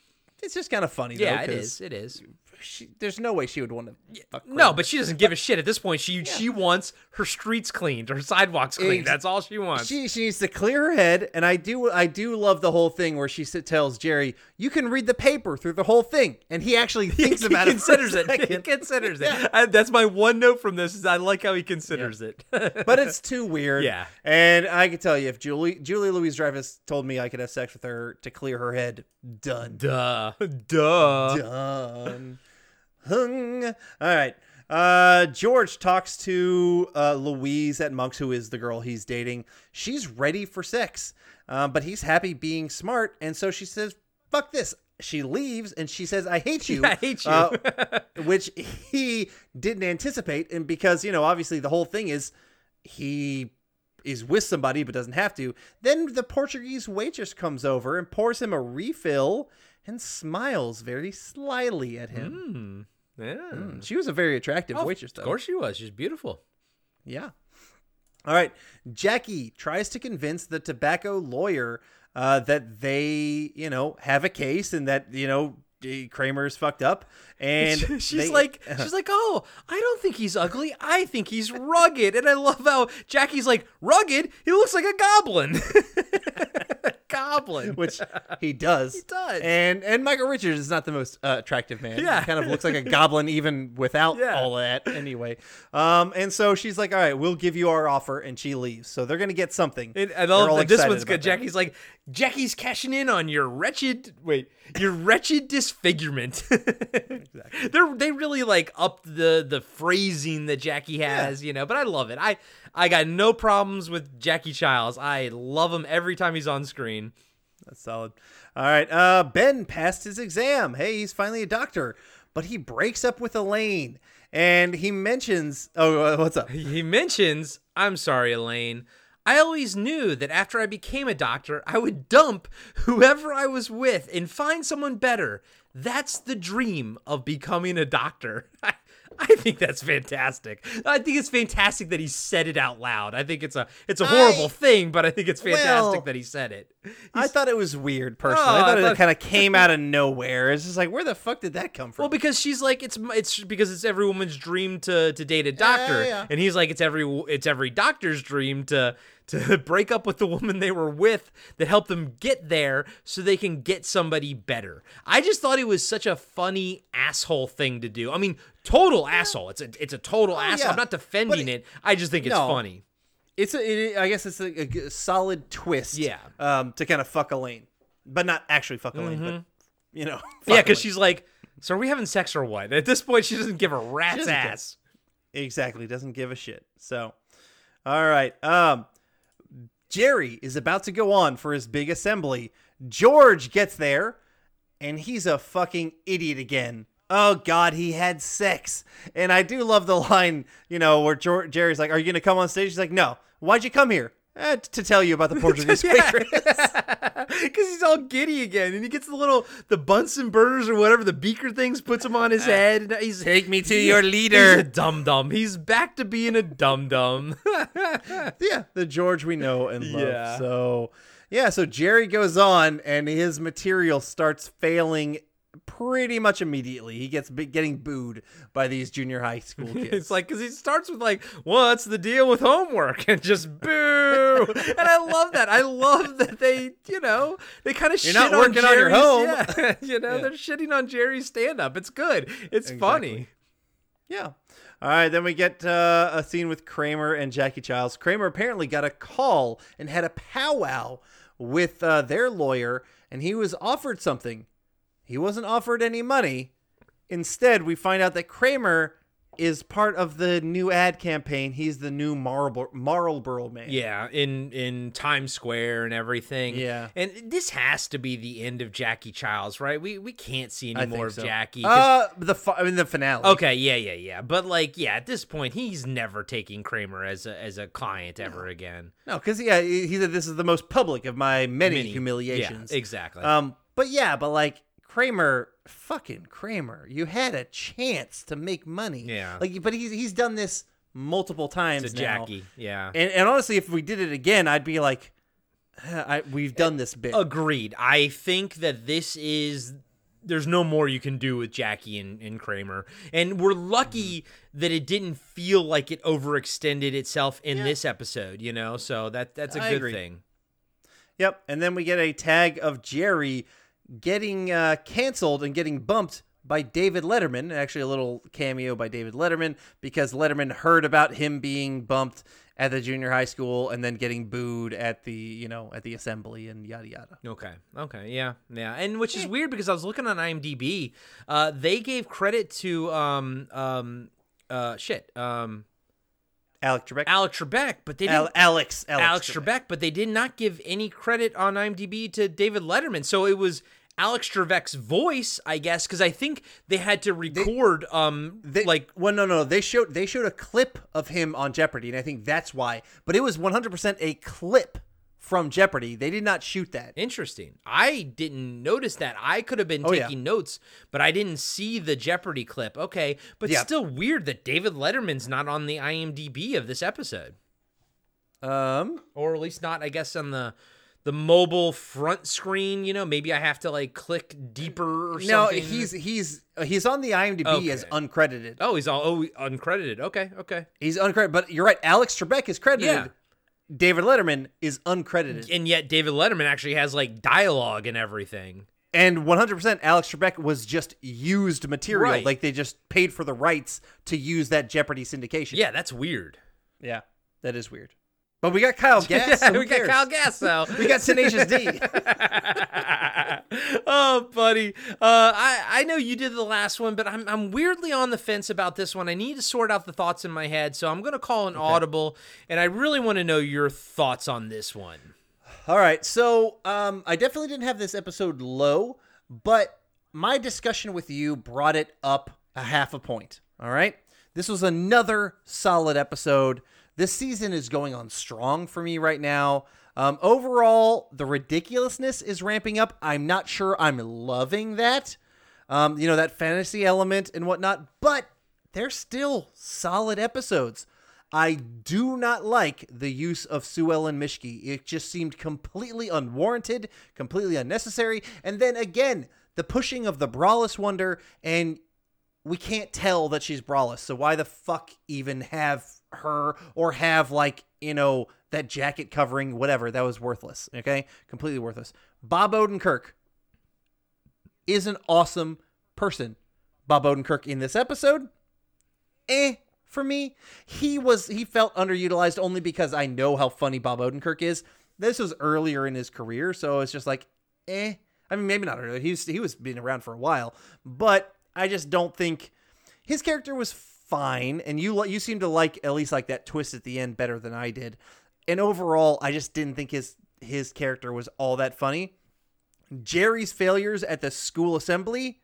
It's just kind of funny. yeah, though, it is. It is. She, there's no way she would want to. No, but she doesn't give a shit at this point. She she wants her streets cleaned, her sidewalks cleaned. That's all she wants. She she needs to clear her head, and I do I do love the whole thing where she tells Jerry, "You can read the paper through the whole thing," and he actually thinks about he it. considers it. He considers it. I, that's my one note from this. Is I like how he considers it. but it's too weird. Yeah. And I can tell you, if Julie Julie Louise Dreyfus told me I could have sex with her to clear her head, done. duh, duh. Done. Hung. All right. Uh, George talks to uh, Louise at Monk's, who is the girl he's dating. She's ready for sex, uh, but he's happy being smart, and so she says, "Fuck this." She leaves, and she says, "I hate you." I hate you. uh, which he didn't anticipate, and because you know, obviously, the whole thing is he is with somebody but doesn't have to. Then the Portuguese waitress comes over and pours him a refill and smiles very slyly at him. yeah. Mm, She was a very attractive Oh, waitress, though. Of course she was. She's beautiful. Yeah. All right. Jackie tries to convince the tobacco lawyer uh, that they, you know, have a case and that, you know, Kramer's fucked up. And she's they- like, she's like, oh, I don't think he's ugly. I think he's rugged. And I love how Jackie's like, rugged. He looks like a goblin. goblin. which he does. He does. And and Michael Richards is not the most uh, attractive man. Yeah. He kind of looks like a goblin even without Yeah. all that anyway. Um and so she's like, "All right, we'll give you our offer." And she leaves. So they're to get something. And, and all all this one's good. that. Jackie's like, Jackie's cashing in on your wretched wait, your wretched disfigurement. exactly. They're they really like up the the phrasing that Jackie has, you know. But I love it. I I got no problems with Jackie Chiles. I love him every time he's on screen. That's solid. All right. Uh, ben passed his exam. Hey, he's finally a doctor, but he breaks up with Elaine, and he mentions, "Oh, uh, what's up?" He mentions, I'm sorry, Elaine. I always knew that after I became a doctor, I would dump whoever I was with and find someone better. That's the dream of becoming a doctor. I, think that's fantastic. I think it's fantastic that he said it out loud. I think it's a it's a horrible I- thing, but I think it's fantastic Well, that he said it. I thought it was weird oh, personally. Oh, I thought I it kind of came out of nowhere. It's just like, where the fuck did that come from? Well, because she's like it's it's because it's every woman's dream to to date a doctor, yeah. and he's like it's every it's every doctor's dream to to break up with the woman they were with that helped them get there so they can get somebody better. I just thought it was such a funny asshole thing to do. I mean, total asshole. It's a it's a total asshole. Oh, yeah. I'm not defending it. I just think it's No. funny. It's a, it, I guess it's a solid twist. Yeah. Um, to kind of fuck Elaine, but not actually fuck Elaine, but you know. Yeah, because she's like, "So are we having sex or what?" At this point, she doesn't give a rat's doesn't care. ass. Exactly, doesn't give a shit. So, all right. Um, Jerry is about to go on for his big assembly. George gets there, and he's a fucking idiot again. Oh God, he had sex, and I do love the line, you know, where Jerry's like, "Are you gonna come on stage?" He's like, "No." Why'd you come here? "Eh, to tell you about the Portuguese waitress. Because he's all giddy again, and he gets the little the Bunsen burners or whatever the beaker things, puts them on his head. And he's Take me to he's- your He's leader. a dum dum. He's back to being a dum dum. yeah, the George we know and love. Yeah. So, yeah, so Jerry goes on and his material starts failing pretty much immediately. He gets getting booed by these junior high school kids. it's like because he starts with like, "What's the deal with homework?" and just boo. and I love that. I love that they, you know, they kind of You're shit not working on your home. Yeah, you know, Yeah. they're shitting on Jerry's stand up. It's good. It's funny. Yeah. All right, then we get uh, a scene with Kramer and Jackie Chiles. Kramer apparently got a call and had a powwow with uh, their lawyer, and he was offered something. He wasn't offered any money. Instead, we find out that Kramer is part of the new ad campaign. He's the new Marlboro, Marlboro man. Yeah, in in Times Square and everything. Yeah. and this has to be the end of Jackie Chiles, right? We we can't see any more of so. Jackie. Uh, the I mean the finale. Okay, yeah, yeah, yeah. But like, yeah, at this point, he's never taking Kramer as a as a client ever again. No, because yeah, he he said this is the most public of my many, Many. humiliations. Yeah, exactly. Um, but yeah, but like Kramer, fucking Kramer, you had a chance to make money. Yeah. Like, but he's he's done this multiple times To. Jackie, yeah. And and honestly, if we did it again, I'd be like, "Uh, I, we've done this bit. Agreed. I think that this is there's no more you can do with Jackie and, and Kramer. And we're lucky that it didn't feel like it overextended itself in this episode, you know? So that that's a I good agree. thing. Yep. And then we get a tag of Jerry getting uh, canceled and getting bumped by David Letterman. Actually, a little cameo by David Letterman because Letterman heard about him being bumped at the junior high school and then getting booed at the you know at the assembly and yada yada. Okay. Okay. Yeah. Yeah. And which is weird because I was looking on IMDb. Uh, they gave credit to um um uh shit um Alec Trebek. Alex Trebek, but they didn't. Alex Alex, Alex Trebek, but they did not give any credit on IMDb to David Letterman. So it was Alex Trebek's voice, I guess, because I think they had to record um They, like well, no, no, they showed they showed a clip of him on Jeopardy, and I think that's why. But it was 100% a clip from Jeopardy. They did not shoot that. interesting. I didn't notice that. I could have been Oh, yeah. taking notes, but I didn't see the Jeopardy clip. Okay, but Yeah. still weird that David Letterman's not on the IMDb of this episode, Um, or at least not, I guess, on the the mobile front screen. You know, maybe I have to like click deeper or no, something. he's he's uh, he's on the IMDb as uncredited. oh, he's all oh uncredited. Okay, okay. He's uncredited, but you're right. Alex Trebek is credited. Yeah. David Letterman is uncredited, And yet David Letterman actually has like dialogue and everything. and 100% Alex Trebek was just used material. Right. Like they just paid for the rights to use that Jeopardy syndication. Yeah, that's weird. yeah, that is weird. But we got Kyle Gass. yeah, we got cares? Kyle Gasso. We got Tenacious D. oh, buddy. Uh, I I know you did the last one, but I'm I'm weirdly on the fence about this one. I need to sort out the thoughts in my head, so I'm gonna call an audible, and I really want to know your thoughts on this one. All right, so um, I definitely didn't have this episode low, but my discussion with you brought it up a half a point. All right, this was another solid episode. This season is going on strong for me right now. Um, overall, the ridiculousness is ramping up. I'm not sure I'm loving that. Um, you know that fantasy element and whatnot, but they're still solid episodes. I do not like the use of Sue Ellen Mischke. It just seemed completely unwarranted, completely unnecessary. And then again, the pushing of the Braless Wonder, and we can't tell that she's Brawless. So why the fuck even have her or have like, you know, that jacket covering whatever that was worthless. Okay, completely worthless. Bob Odenkirk is an awesome person. Bob Odenkirk in this episode, eh, for me. He was he felt underutilized only because I know how funny Bob Odenkirk is. This was earlier in his career, so it's just like, eh. I mean, maybe not earlier. He was he was been around for a while, but I just don't think his character was fine. And you you seem to like at least like that twist at the end better than I did. And overall, I just didn't think his his character was all that funny. Jerry's failures at the school assembly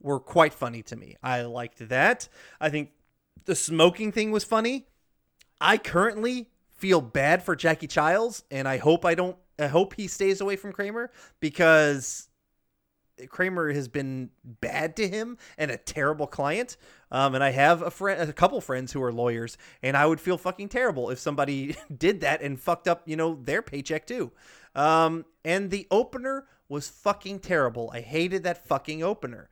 were quite funny to me. I liked that. I think the smoking thing was funny. I currently feel bad for Jackie Chiles, and I hope I don't. I hope he stays away from Kramer because Kramer has been bad to him and a terrible client. Um, and I have a friend, a couple friends who are lawyers, and I would feel fucking terrible if somebody did that and fucked up, you know, their paycheck too. Um, and the opener was fucking terrible. I hated that fucking opener.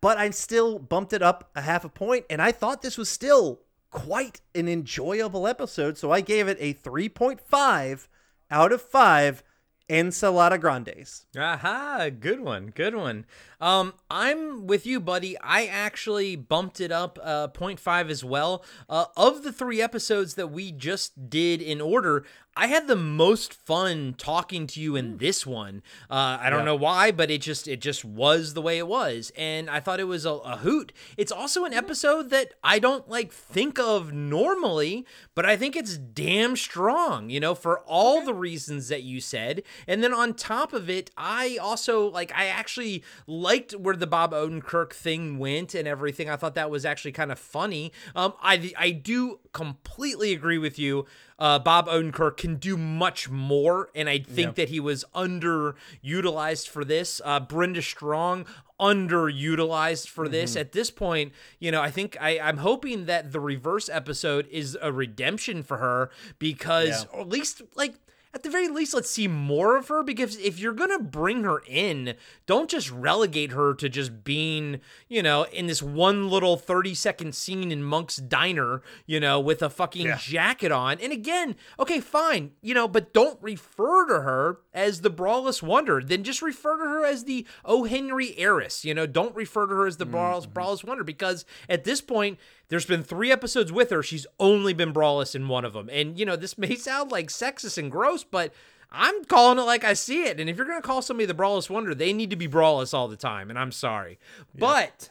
But I still bumped it up a half a point, and I thought this was still quite an enjoyable episode. So I gave it a 3.5 out of 5 ensalada grandes. Aha, good one, good one. Um, I'm with you, buddy. I actually bumped it up uh, 0.5 as well. Uh, of the three episodes that we just did in order, I had the most fun talking to you in this one. Uh, I don't Yeah. know why, but it just it just was the way it was, and I thought it was a, a hoot. It's also an episode that I don't like think of normally, but I think it's damn strong. You know, for all the reasons that you said, and then on top of it, I also like I actually liked where the Bob Odenkirk thing went and everything. I thought that was actually kind of funny. Um, I I do completely agree with you. Uh, Bob Odenkirk can do much more, and I think Yeah. that he was underutilized for this. Uh, Brenda Strong underutilized for this. Mhm. At this point, you know, I think I, I'm hoping that the reverse episode is a redemption for her because, Yeah. or at least like. At the very least, let's see more of her because if you're gonna bring her in, don't just relegate her to just being, you know, in this one little 30 second scene in Monk's diner, you know, with a fucking Yeah. jacket on. And again, okay, fine, you know, but don't refer to her as the Braless Wonder. Then just refer to her as the O. Henry Heiress. You know, don't refer to her as the Brawless, mm-hmm. Braless Wonder because at this point, there's been three episodes with her. She's only been Brawless in one of them. And, you know, this may sound like sexist and gross, but I'm calling it like I see it. And if you're going to call somebody the Braless Wonder, they need to be Brawless all the time. And I'm sorry. But.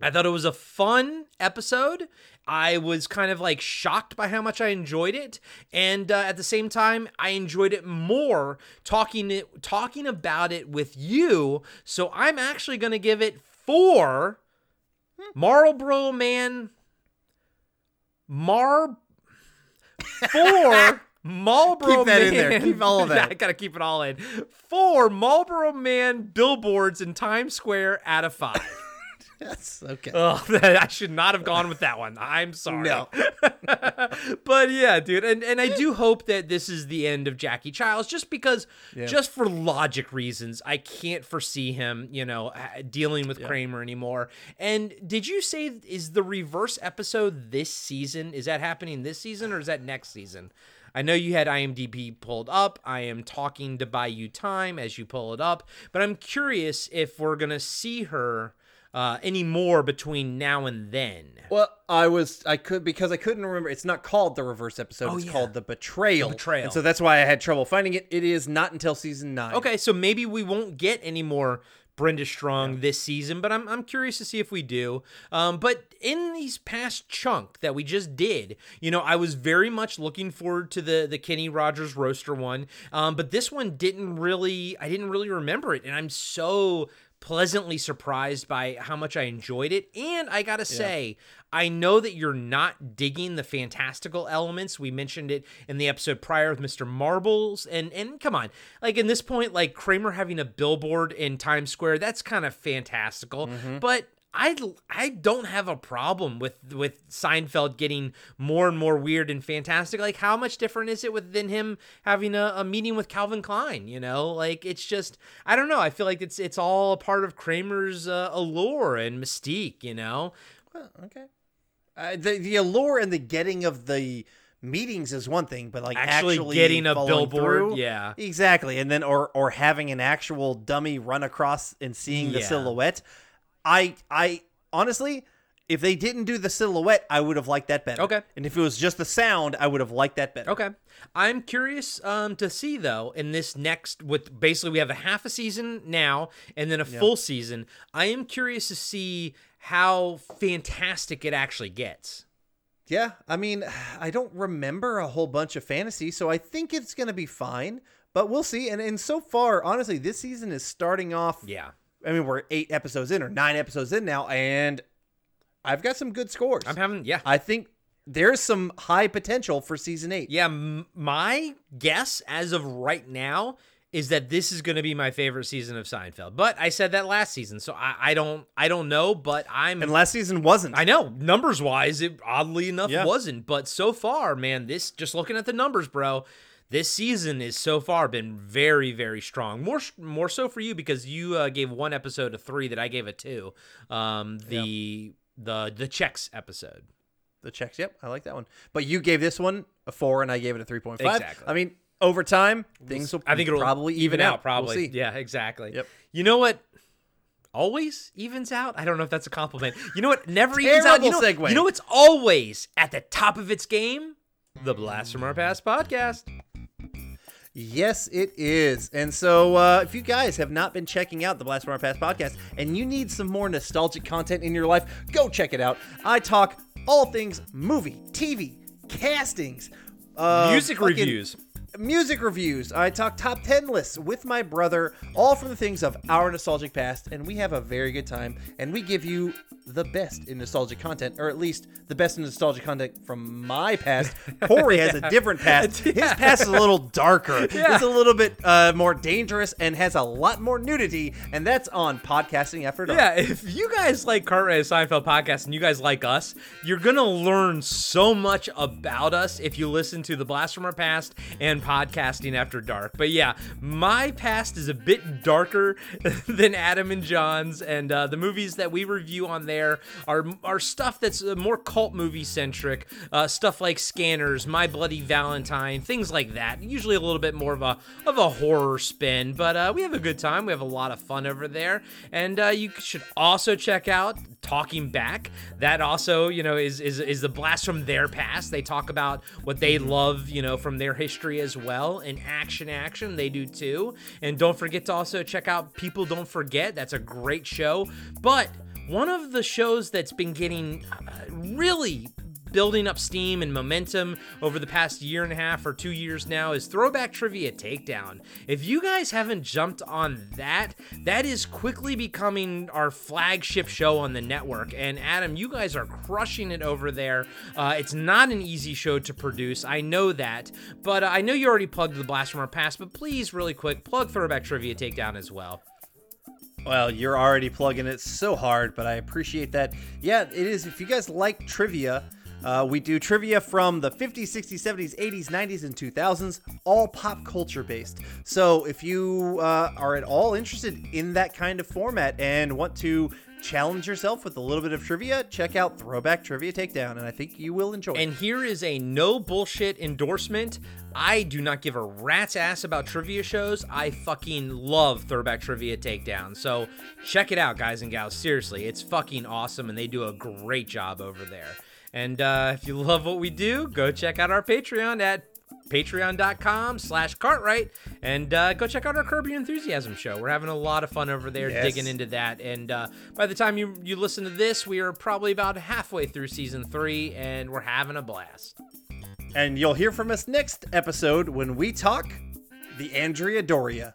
I thought it was a fun episode. I was kind of like shocked by how much I enjoyed it, and uh, at the same time, I enjoyed it more talking it talking about it with you. So I'm actually going to give it four Marlboro Man Mar four Marlboro Keep that Man. in there. Keep all of that. I gotta keep it all in. Four Marlboro Man billboards in Times Square out of five. Yes, okay. Oh, I should not have gone with that one. I'm sorry. No. but yeah, dude, and and I do hope that this is the end of Jackie Chiles, just because, Yeah. just for logic reasons, I can't foresee him, you know, dealing with Kramer anymore. And did you say is the reverse episode this season? Is that happening this season or is that next season? I know you had IMDb pulled up. I am talking to buy you time as you pull it up, but I'm curious if we're gonna see her uh, any more between now and then. Well, I was I could because I couldn't remember. It's not called the reverse episode. Oh, it's yeah. called the betrayal. The Betrayal. And so that's why I had trouble finding it. It is not until season nine. Okay, so maybe we won't get any more Brenda Strong this season, but I'm, I'm curious to see if we do. Um, but in these past chunk that we just did, you know, I was very much looking forward to the the Kenny Rogers roaster one, um, but this one didn't really, I didn't really remember it, and I'm so pleasantly surprised by how much I enjoyed it. And I gotta say, I know that you're not digging the fantastical elements. We mentioned it in the episode prior with Mr. Marbles. And and come on, like in this point, like Kramer having a billboard in Times Square, that's kind of fantastical. Mm-hmm. But I I don't have a problem with with Seinfeld getting more and more weird and fantastic. Like how much different is it within him having a, a meeting with Calvin Klein? You know, like it's just I don't know. I feel like it's it's all a part of Kramer's uh, allure and mystique. You know, Well, okay. Uh, the the allure and the getting of the meetings is one thing, but like Actually actually, getting a billboard, through- yeah. exactly. And then or or having an actual dummy run across and seeing the Yeah. silhouette. I I honestly, if they didn't do the silhouette, I would have liked that better. Okay. And if it was just the sound, I would have liked that better. Okay. I'm curious um, to see though in this next with basically we have a half a season now and then a Yeah. full season. I am curious to see how fantastic it actually gets. Yeah, I mean, I don't remember a whole bunch of fantasy, so I think it's going to be fine, but we'll see. And and so far, honestly, this season is starting off Yeah. I mean, we're 8 episodes in or 9 episodes in now and I've got some good scores. I'm having yeah. I think there's some high potential for season 8. Yeah, m- my guess as of right now is that this is going to be my favorite season of Seinfeld. But I said that last season, so I, I don't I don't know. But I'm And last season wasn't. I know numbers wise, it oddly enough Yeah. wasn't. But so far, man, this just looking at the numbers, bro. This season is so far been very, very strong. More, more so for you because you uh, gave one episode a three that I gave a two. Um, the the the checks episode. The checks, yep, I like that one. But you gave this one a 4 and I gave it a 3.5. Exactly. I mean, over time, things will I think it'll probably even out. Probably, We'll see. yeah, exactly. Yep. You know what? Always evens out. I don't know if that's a compliment. You know what? Never evens out. You know, segue. you know what's always at the top of its game? The Blast from Our Past podcast. Yes, it is. And so, uh, if you guys have not been checking out the Blast from Our Past podcast and you need some more nostalgic content in your life, go check it out. I talk all things movie, TV, castings, uh, Music fucking- reviews. Music reviews. I talk top 10 lists with my brother, all from the things of our nostalgic past, and we have a very good time. And we give you the best in nostalgic content, or at least the best in nostalgic content from my past. Corey has a different past. His past is a little darker. Yeah. It's a little bit uh, more dangerous and has a lot more nudity, and that's on podcasting after dark. Yeah, if you guys like Cartwright and Seinfeld podcast and you guys like us, you're gonna learn so much about us if you listen to the Blast from Our Past and podcasting after dark. But yeah, my past is a bit darker than Adam and John's, and uh, the movies that we review on there are are stuff that's uh, more cult movie centric, uh, stuff like Scanners, My Bloody Valentine, things like that. Usually a little bit more of a of a horror spin, but uh, we have a good time. We have a lot of fun over there, and uh, you should also check out Talking Back. That also, you know, is is is the blast from their past. They talk about what they love, you know, from their history as well. And action, action, they do too. And don't forget to also check out People Don't Forget. That's a great show, but. One of the shows that's been getting uh, really building up steam and momentum over the past year and a half or two years now is Throwback Trivia Takedown. If you guys haven't jumped on that, that is quickly becoming our flagship show on the network. And Adam, you guys are crushing it over there. Uh, it's not an easy show to produce, I know that, but uh, I know you already plugged the Blast from Our Past, but please, really quick, plug Throwback Trivia Takedown as well. Well, you're already plugging it so hard, but I appreciate that. Yeah, it is. If you guys like trivia, uh, we do trivia from the 50s, 60s, 70s, 80s, 90s, and 2000s, all pop culture based. So if you uh, are at all interested in that kind of format and want to challenge yourself with a little bit of trivia, check out Throwback Trivia Takedown, and I think you will enjoy it. And here is a no bullshit endorsement. I do not give a rat's ass about trivia shows. I fucking love Throwback Trivia Takedown. So check it out, guys and gals. Seriously, it's fucking awesome, and they do a great job over there. And uh, if you love what we do, go check out our Patreon at patreon.com slash cartwright and uh, go check out our curb your enthusiasm show we're having a lot of fun over there Yes. digging into that and uh, by the time you, you listen to this we are probably about halfway through season three and we're having a blast And you'll hear from us next episode when we talk the Andrea Doria.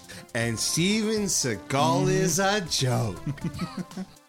And Steven Seagal is a joke.